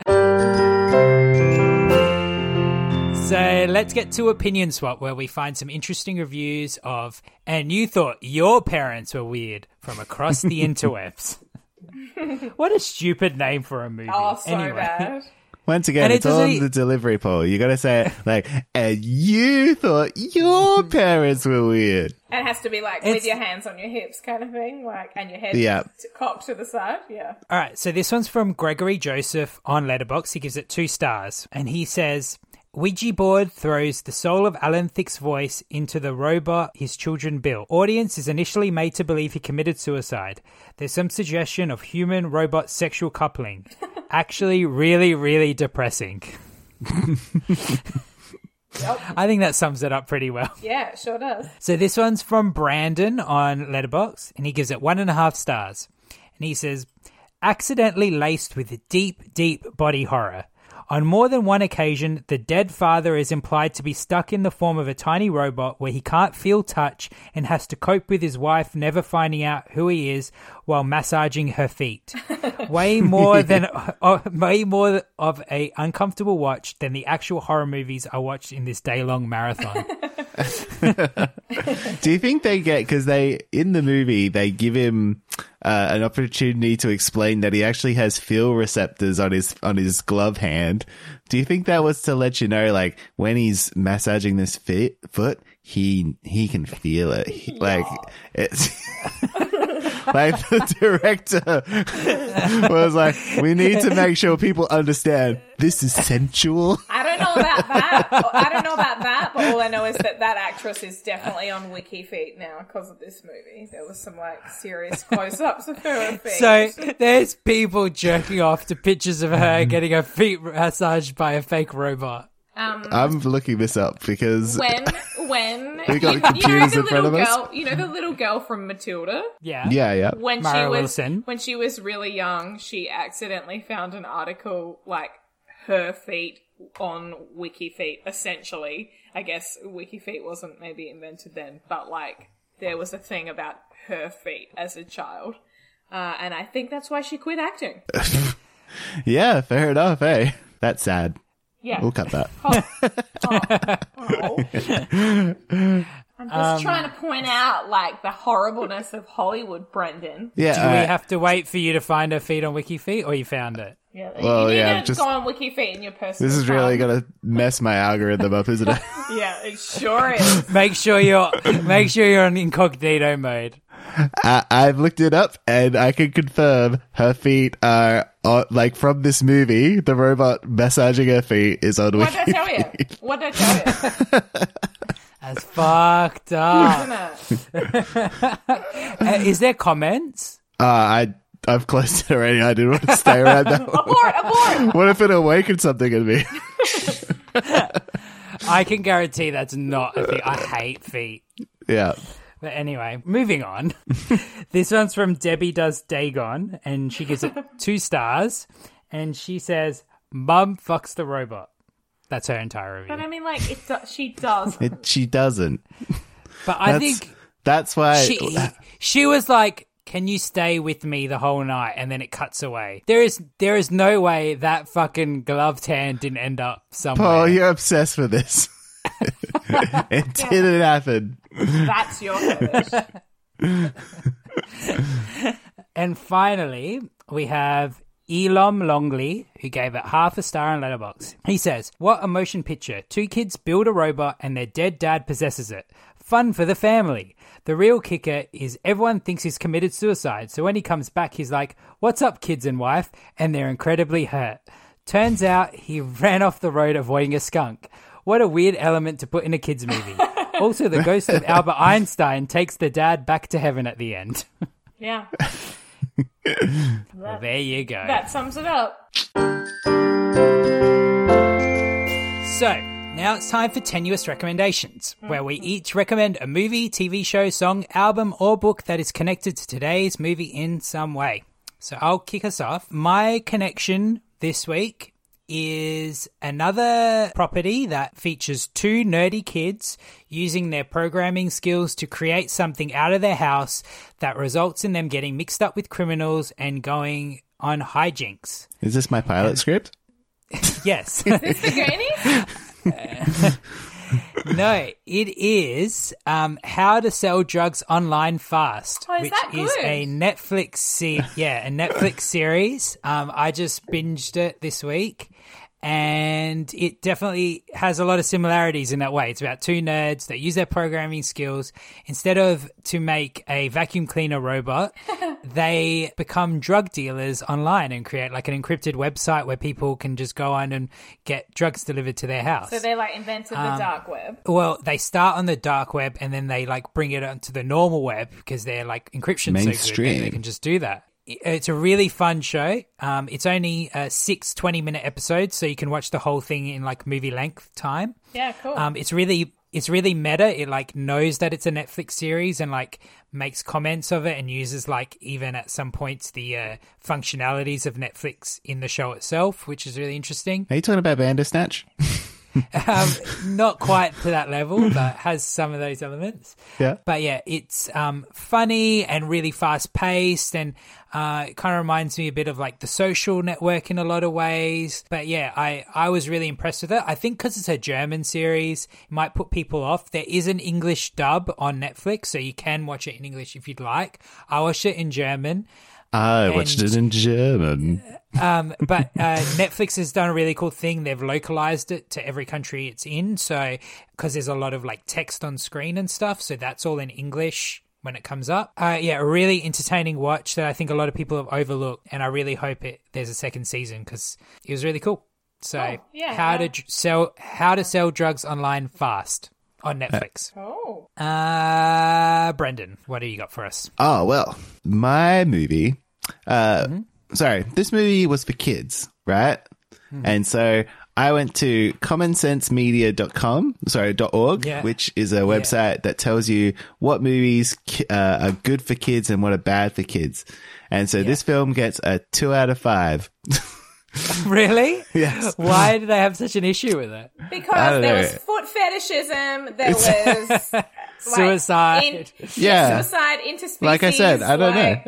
So let's get to opinion swap, where we find some interesting reviews of "And you thought your parents were weird" from across the interwebs. what a stupid name for a movie. Oh, so anyway. bad. Once again, And it it's all doesn't in e- the delivery, Paul. You got to say it like, and you thought your parents were weird. And it has to be like It's- with your hands on your hips, kind of thing, like, and your head Yeah. cocked to the side. Yeah. All right, so this one's from Gregory Joseph on Letterboxd. He gives it two stars, and he says. Ouija board throws the soul of Alan Thicke's voice into the robot his children built. Audience is initially made to believe he committed suicide. There's some suggestion of human robot sexual coupling. Actually, really, really depressing. I think that sums it up pretty well. Yeah, it sure does. So this one's from Brandon on Letterboxd, and he gives it one and a half stars. And he says, accidentally laced with deep, deep body horror. On more than one occasion, the dead father is implied to be stuck in the form of a tiny robot where he can't feel touch and has to cope with his wife never finding out who he is while massaging her feet. way more than uh, way more of a uncomfortable watch than the actual horror movies I watched in this day long marathon. Do you think they get because they in the movie they give him uh, an opportunity to explain that he actually has feel receptors on his on his glove hand? Do you think that was to let you know, like when he's massaging this fit, foot, he he can feel it, He- like it's. Like the director was like, we need to make sure people understand this is sensual. I don't know about that. I don't know about that, but all I know is that that actress is definitely on Wiki Feet now because of this movie. There was some like serious close-ups of her feet. So there's people jerking off to pictures of her getting her feet massaged by a fake robot. Um, I'm looking this up because when when We got you, you know computers the in front little of us? girl, you know the little girl from Matilda. Yeah. yeah, yeah. when Mara she was Wilson. when she was really young, she accidentally found an article like her feet on WikiFeet. Essentially, I guess WikiFeet wasn't maybe invented then, but like there was a thing about her feet as a child, uh, and I think that's why she quit acting. Yeah, fair enough. Hey, that's sad. Yeah. We'll cut that. Oh. Oh. Oh. I'm just um, trying to point out like the horribleness of Hollywood, Brendan. Yeah, Do all we have to wait for you to find her feet on WikiFeet, or you found it? Yeah, Well, you need yeah, to just- go on WikiFeet in your personal. this is really gonna mess my algorithm up, isn't it? Yeah, it sure is. Make sure you're make sure you're in incognito mode. I, I've looked it up, and I can confirm her feet are uh, like from this movie. The robot massaging her feet is on What did I tell you? What did I tell you? That's fucked up. Isn't it? Uh, is there comments? Uh, I I've closed it already. I didn't want to stay around that. one. Abort! Abort! What if it awakened something in me? I can guarantee that's not a thing. I hate feet. yeah. But anyway, moving on. this one's from Debbie Does Dagon, and she gives it two stars. And she says, Mum fucks the robot. That's her entire review. But I mean, like, it do- she does. It, she doesn't. But I That's, think that's why. she, she was like can you stay with me the whole night? And then it cuts away. There is there is no way that fucking gloved hand didn't end up somewhere. Paul, you're obsessed with this. it didn't happen. That's your fetish. And finally, we have Elom Longley, who gave it half a star on Letterboxd. He says, "What a motion picture! Two kids build a robot, and their dead dad possesses it. Fun for the family." The real kicker is everyone thinks he's committed suicide, so when he comes back, he's like, What's up, kids and wife? And they're incredibly hurt. Turns out he ran off the road avoiding a skunk. What a weird element to put in a kids' movie. Also, the ghost of Albert Einstein takes the dad back to heaven at the end. Yeah. well, there you go. That sums it up. So, now it's time for tenuous recommendations, hmm. where we each recommend a movie, TV show, song, album, or book that is connected to today's movie in some way. So I'll kick us off. My connection this week is another property that features two nerdy kids using their programming skills to create something out of their house that results in them getting mixed up with criminals and going on hijinks. Is this my pilot script? Yes. Is this the Goonies? no, it is um, How to Sell Drugs Online Fast, Oh, is which is a Netflix se- yeah, a Netflix series. Um, I just binged it this week. And it definitely has a lot of similarities in that way. It's about two nerds that use their programming skills. Instead of to make a vacuum cleaner robot, they become drug dealers online and create like an encrypted website where people can just go on and get drugs delivered to their house. So they like invented Um, the dark web. Well, they start on the dark web and then they like bring it onto the normal web because they're like encryption so good. They, they can just do that. It's a really fun show. Um, it's only uh, six 20 minute episodes, so you can watch the whole thing in like movie length time. Yeah, cool. Um, it's really it's really meta. It like knows that it's a Netflix series and like makes comments of it and uses like even at some points the uh, functionalities of Netflix in the show itself, which is really interesting. Are you talking about Bandersnatch? um, not quite to that level, but has some of those elements. Yeah. But yeah, it's um, funny and really fast paced, and uh, it kind of reminds me a bit of like the Social Network in a lot of ways. But yeah, I I was really impressed with it. I think because it's a German series, it might put people off. There is an English dub on Netflix, so you can watch it in English if you'd like. I watched it in German. I watched it in German. Um, but uh, Netflix has done a really cool thing. They've localized it to every country it's in. So, because there's a lot of like text on screen and stuff. So, that's all in English when it comes up. Uh, yeah, a really entertaining watch that I think a lot of people have overlooked. And I really hope it there's a second season because it was really cool. So, Oh, yeah, how to yeah. dr- sell how to sell drugs online fast on Netflix. oh. Uh, Brendan, what do you got for us? Oh, well, my movie. Uh, Mm-hmm. Sorry, this movie was for kids, right? Mm-hmm. And so I went to commonsensemedia.com, sorry, .org, Yeah. which is a website that tells you what movies uh, are good for kids and what are bad for kids. And so this film gets a two out of five. Really? Yes. Why do they have such an issue with it? Because there know. was foot fetishism, there was like, Suicide. in- Yeah. suicide, interspecies. Like I said, I don't know.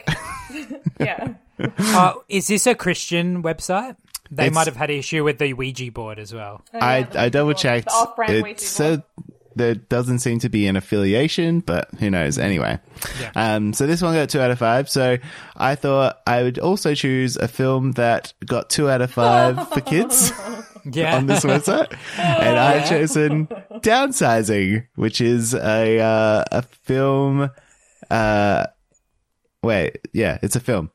know. yeah. Oh, is this a Christian website? They It's- might have had an issue with the Ouija board as well. Oh, I, I double checked. The Ouija It board. said there doesn't seem to be an affiliation, but who knows? Anyway, um, so this one got two out of five. So I thought I would also choose a film that got two out of five for kids Yeah. on this website, and I've chosen Downsizing, which is a uh, a film. Uh, wait, yeah, it's a film,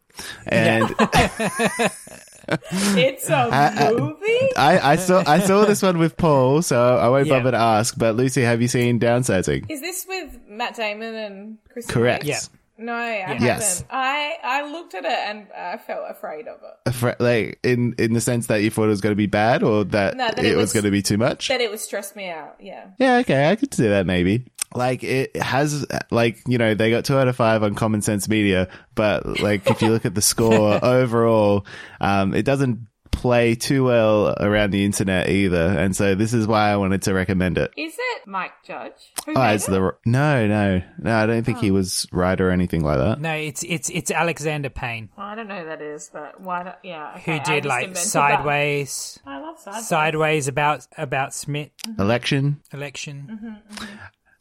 and. It's a I- movie? I, I saw I saw this one with Paul, so I won't Yeah. bother to ask. But Lucy, have you seen Downsizing? Is this with Matt Damon and Chris? Correct. Wiig? Yeah. No, I haven't. Yes. I, I looked at it and I felt afraid of it. Fr- Like in in the sense that you thought it was going to be bad, or that, No, that it, it was, was- going to be too much. That it would stress me out. Yeah. yeah, okay, I could see that maybe. Like it has, like you know, they got two out of five on Common Sense Media, but like if you look at the score overall, um, it doesn't play too well around the internet either, and so this is why I wanted to recommend it. Is it Mike Judge? Who Oh, made it's it? the no, no, no. I don't think he was right or anything like that. No, it's it's it's Alexander Payne Well, I don't know who that is, but why? Don't, yeah, okay, who did like invented that. Sideways, I love Sideways. Sideways about about Smith Election. election.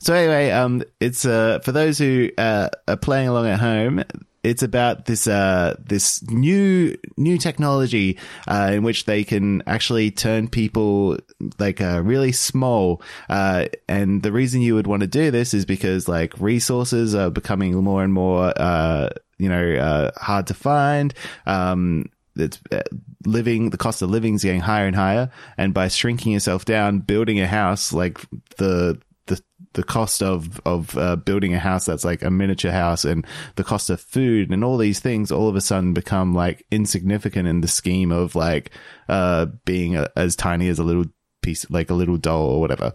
So anyway, um, it's uh for those who uh, are playing along at home. It's about this uh this new new technology uh, in which they can actually turn people like uh, really small. Uh, and the reason you would want to do this is because like resources are becoming more and more uh you know uh, hard to find. Um, it's living the cost of living is getting higher and higher and by shrinking yourself down building a house like the the cost of of uh, building a house that's like a miniature house and the cost of food and all these things all of a sudden become like insignificant in the scheme of like uh being a, as tiny as a little piece like a little doll or whatever.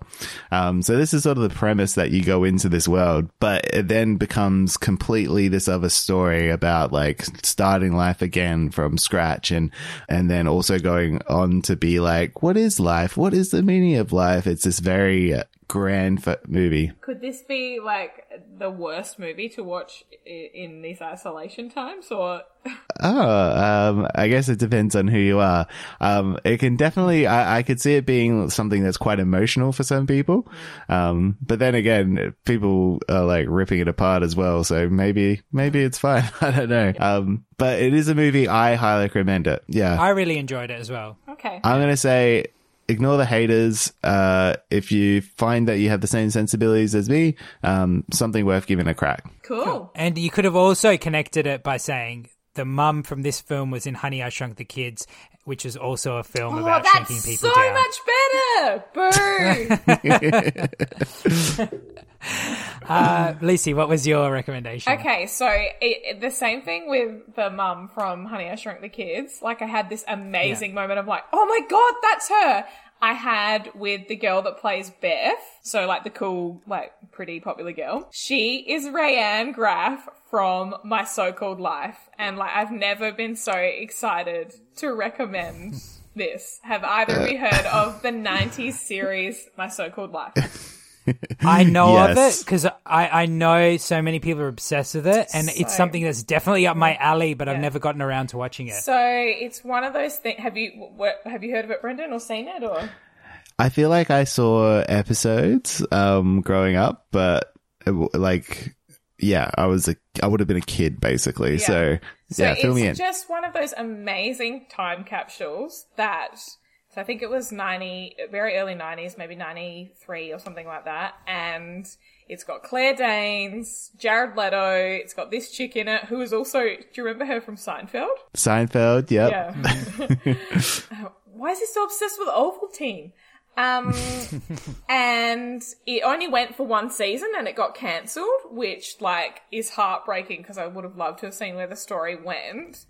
Um so this is sort of the premise that you go into this world but it then becomes completely this other story about like starting life again from scratch and and then also going on to be like what is life? What is the meaning of life? It's this very grand f- movie Could this be like the worst movie to watch i- in these isolation times, or Oh, um, I guess it depends on who you are. Um, it can definitely, I, I could see it being something that's quite emotional for some people. Um, but then again, people are like ripping it apart as well. So maybe, maybe it's fine. I don't know. Um, but it is a movie I highly recommend it. Yeah. I really enjoyed it as well. okay? I'm going to say ignore the haters. Uh, if you find that you have the same sensibilities as me, um, something worth giving a crack. cool. And you could have also connected it by saying the mum from this film was in Honey I Shrunk the Kids, which is also a film Oh, about shrinking people so down. much better. Boo. Uh, Lucy, what was your recommendation? Okay, so it, the same thing with the mum from Honey I Shrunk the Kids. Like I had this amazing moment of like, oh my god, that's her. I had with the girl that plays Beth, so like the cool, like pretty popular girl. She is Rayanne Graff from My So-Called Life, and like I've never been so excited to recommend this. Have either of you heard of the '90s series My So-Called Life? I know of it because I, I know so many people are obsessed with it, and it's something that's definitely up my alley, but I've never gotten around to watching it. So it's one of those things. Have you what, have you heard of it, Brendan, or seen it, or? I feel like I saw episodes um, growing up, but it like, yeah, I was a, I would have been a kid basically. Yeah. So, So yeah, fill me in. it's just one of those amazing time capsules that. So I think it was ninety, very early nineties, maybe ninety three or something like that, and it's got Claire Danes, Jared Leto. It's got this chick in it who is also. Do you remember her from Seinfeld? Seinfeld, yep. Yeah. Uh, Why is he so obsessed with Ovaltine? Um, and it only went for one season and it got cancelled, which like is heartbreaking because I would have loved to have seen where the story went.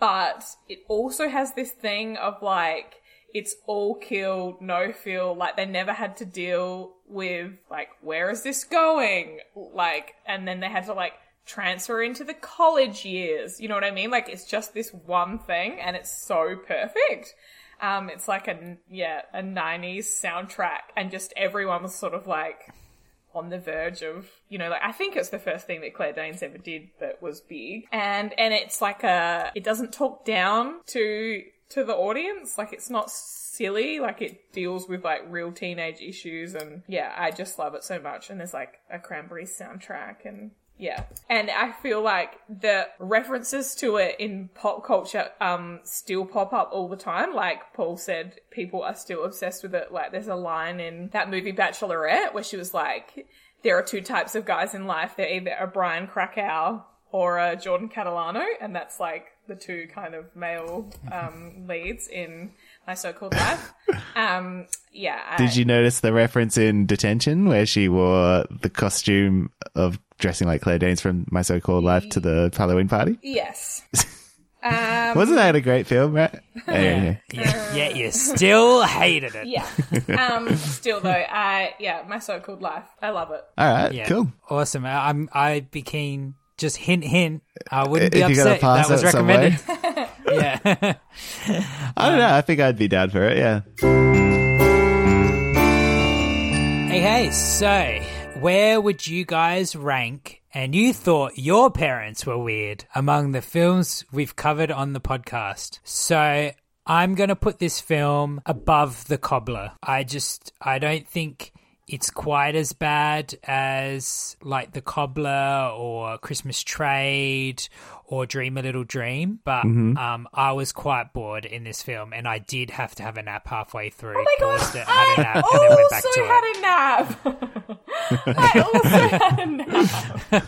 But it also has this thing of like, it's all kill, no feel, like they never had to deal with like, where is this going? Like, and then they had to like transfer into the college years. You know what I mean? Like, it's just this one thing and it's so perfect. Um, it's like a, yeah, a 90s soundtrack and just everyone was sort of like on the verge of, you know, like, I think it's the first thing that Claire Danes ever did that was big. And, and it's like a, it doesn't talk down to, to the audience. Like, it's not silly. Like, it deals with like real teenage issues. And yeah, I just love it so much. And there's like a Cranberry soundtrack and yeah. And I feel like the references to it in pop culture um still pop up all the time. Like Paul said, people are still obsessed with it. Like there's a line in that movie Bachelorette where she was like, there are two types of guys in life. They're either a Brian Krakow or a Jordan Catalano. And that's like the two kind of male um leads in my so-called life. Um yeah. I- Did you notice the reference in Detention where she wore the costume of dressing like Claire Danes from My So-Called Life to the Halloween party? Yes. Um, Wasn't that a great film, right? Anyway. Yeah, yeah, you still hated it. Yeah. Um, still though, I yeah, my so-called life. I love it. All right, Yeah, cool. awesome. I- I'm I'd be keen. Just hint, hint. I wouldn't be If upset. That was it some way. recommended. yeah. I don't know. I think I'd be down for it. Yeah. Hey, hey, so where would you guys rank? And you thought your parents were weird among the films we've covered on the podcast. So I'm going to put this film above The Cobbler. I just, I don't think it's quite as bad as like The Cobbler or Christmas Trade or Dream a Little Dream, but um, I was quite bored in this film and I did have to have a nap halfway through. Oh my god! Paused it, had a I nap, and went back also to it. had a nap. I also had a nap,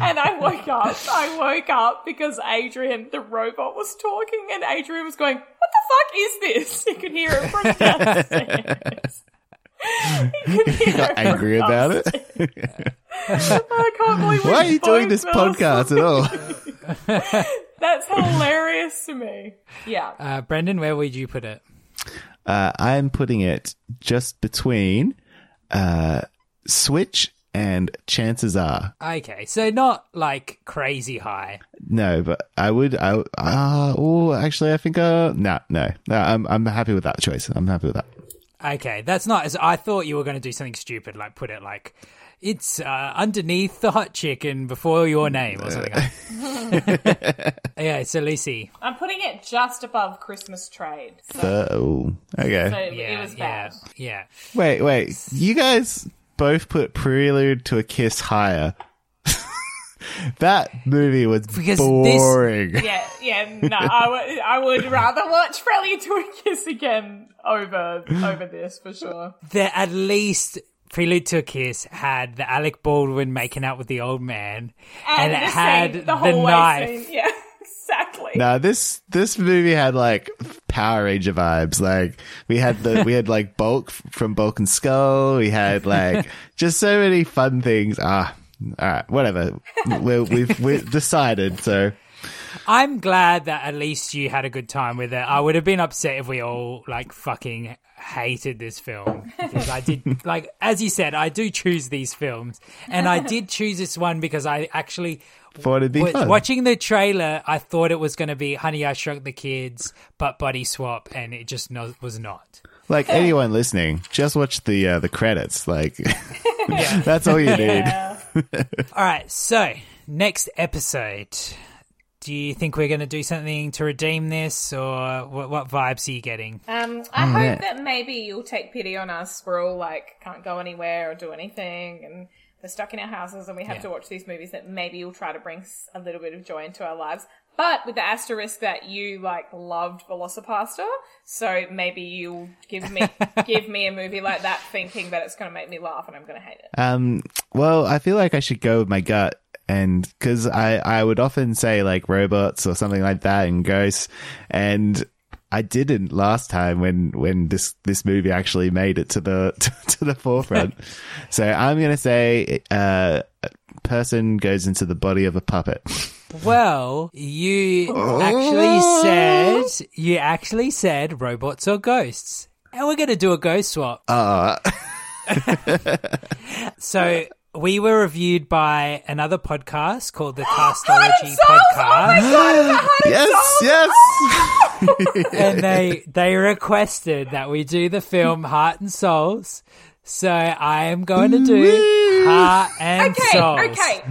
and I woke up. I woke up because Adrian, the robot, was talking, and Adrian was going, "What the fuck is this?" You could hear it from downstairs. You Got angry about it. I can't believe. Why we are you doing this podcast at all? That's hilarious to me. Yeah. Uh, Brendan, where would you put it? Uh, I'm putting it just between uh, Switch and Chances Are. Okay, so not like crazy high. No, but I would. I uh, oh, actually, I think uh, no, no, no. I'm I'm happy with that choice. I'm happy with that. Okay, that's not as I thought you were going to do something stupid, like put it like it's uh, underneath the hot chicken before your name or something. yeah, so Lucy. I'm putting it just above Christmas Trade. So, okay. so Yeah, it was yeah, bad. yeah. Wait, wait. You guys both put Prelude to a Kiss higher. that movie was Because this- boring. Yeah, yeah, no, I would, I would rather watch Prelude to a Kiss again over over this for sure. The at least Prelude to a Kiss had the Alec Baldwin making out with the old man, and, it the had scene, the, hallway knife. Scene. Yeah, exactly. No, this this movie had like Power Ranger vibes. Like we had the we had like Bulk from Bulk and Skull. We had like just so many fun things. Ah, all right, whatever. We're, we've we've decided. So I'm glad that at least you had a good time with it. I would have been upset if we all like fucking hated this film because I did like as you said I do choose these films and I did choose this one because I actually thought it'd be wa- fun. watching the trailer I thought it was going to be Honey I Shrunk the Kids but Buddy Swap and it just no- was not. like anyone listening, just watch the uh, the credits. Like that's all you need. All right, so next episode. Do you think we're going to do something to redeem this, or what, what vibes are you getting? Um, I Oh, hope yeah. that maybe you'll take pity on us. We're all like can't go anywhere or do anything, and we're stuck in our houses, and we have Yeah. to watch these movies. That maybe you'll try to bring a little bit of joy into our lives, but with the asterisk that you like loved Velocipastor, so maybe you'll give me give me a movie like that, thinking that it's going to make me laugh, and I'm going to hate it. Um, well, I feel like I should go with my gut, and because I I would often say like robots or something like that and ghosts, and I didn't last time when when this this movie actually made it to the to, to the forefront. so I'm gonna say uh, a person goes into the body of a puppet. Well, you actually said you actually said robots or ghosts, and we're going to do a ghost swap. Uh, So we were reviewed by another podcast called the Castology Heart and Podcast, yes, yes. and they they requested that we do the film Heart and Souls. So I am going to do Heart and Okay, Souls. Okay, okay.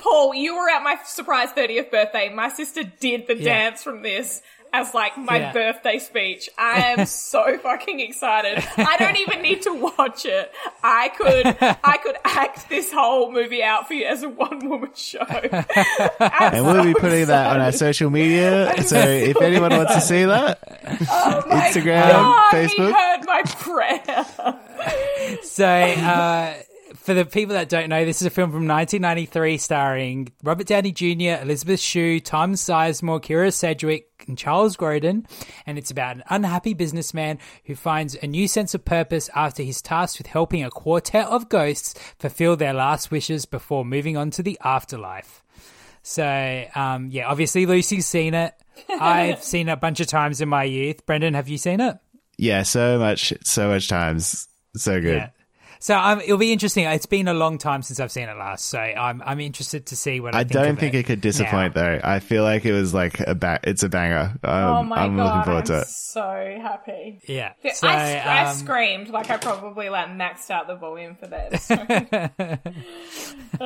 Paul, you were at my surprise 30th birthday. My sister did the Yeah. dance from this as like my Yeah. birthday speech. I am so fucking excited. I don't even need to watch it. I could I could act this whole movie out for you as a one woman show. and we'll be putting that on our social media. So if anyone wants to see that, Instagram, God, He Facebook. heard my prayer. So, uh, for the people that don't know, this is a film from 1993 starring Robert Downey Jr., Elizabeth Shue, Tom Sizemore, Kyra Sedgwick, and Charles Grodin. And it's about an unhappy businessman who finds a new sense of purpose after he's tasked with helping a quartet of ghosts fulfill their last wishes before moving on to the afterlife. So, um, yeah, obviously Lucy's seen it. I've seen it a bunch of times in my youth. Brendan, have you seen it? Yeah, so much, so much times. So good. Yeah. So um, it'll be interesting. It's been a long time since I've seen it last, so I'm I'm interested to see what I, I think don't of think it, it could disappoint now. though. I feel like it was like a ba- it's a banger. Um, oh my I'm god, looking forward I'm to it. so happy. Yeah. Yeah, So, I, sc- I um, screamed like I probably like maxed out the volume for this. Uh,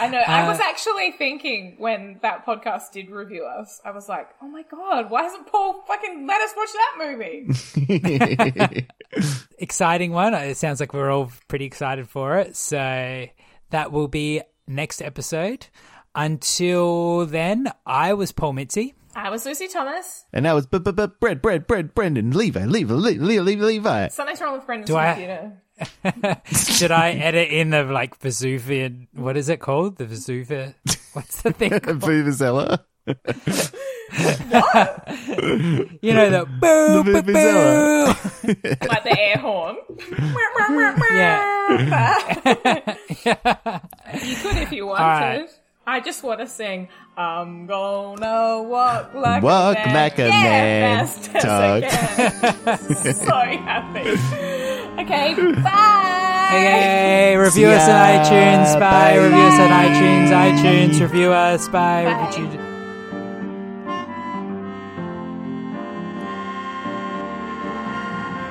I know. I Uh, was actually thinking when that podcast did review us, I was like, "Oh my god, why hasn't Paul fucking let us watch that movie?" exciting one. It sounds like we're all pretty excited for it. So that will be next episode. Until then, I was Paul Mitzi. I was Lucy Thomas. and that was b- b- b- bread, bread, bread, Brendan, Levi, Levi, Levi, Levi, Levi. Something's wrong with Brendan's Do I- computer. Should I edit in the like Vesuvian? What is it called? The Vesuvian? What's the thing? called? Vuvuzela. You know the boo The boo boo. vuvuzela. like the air horn. yeah. you could if you wanted. right. I just want to sing. I'm gonna walk like Walk a man. like a yeah, man. fast as I so happy. Okay, bye. Okay, review See us on iTunes. Bye. Bye. Review us on iTunes. iTunes. Review us. Bye. Bye.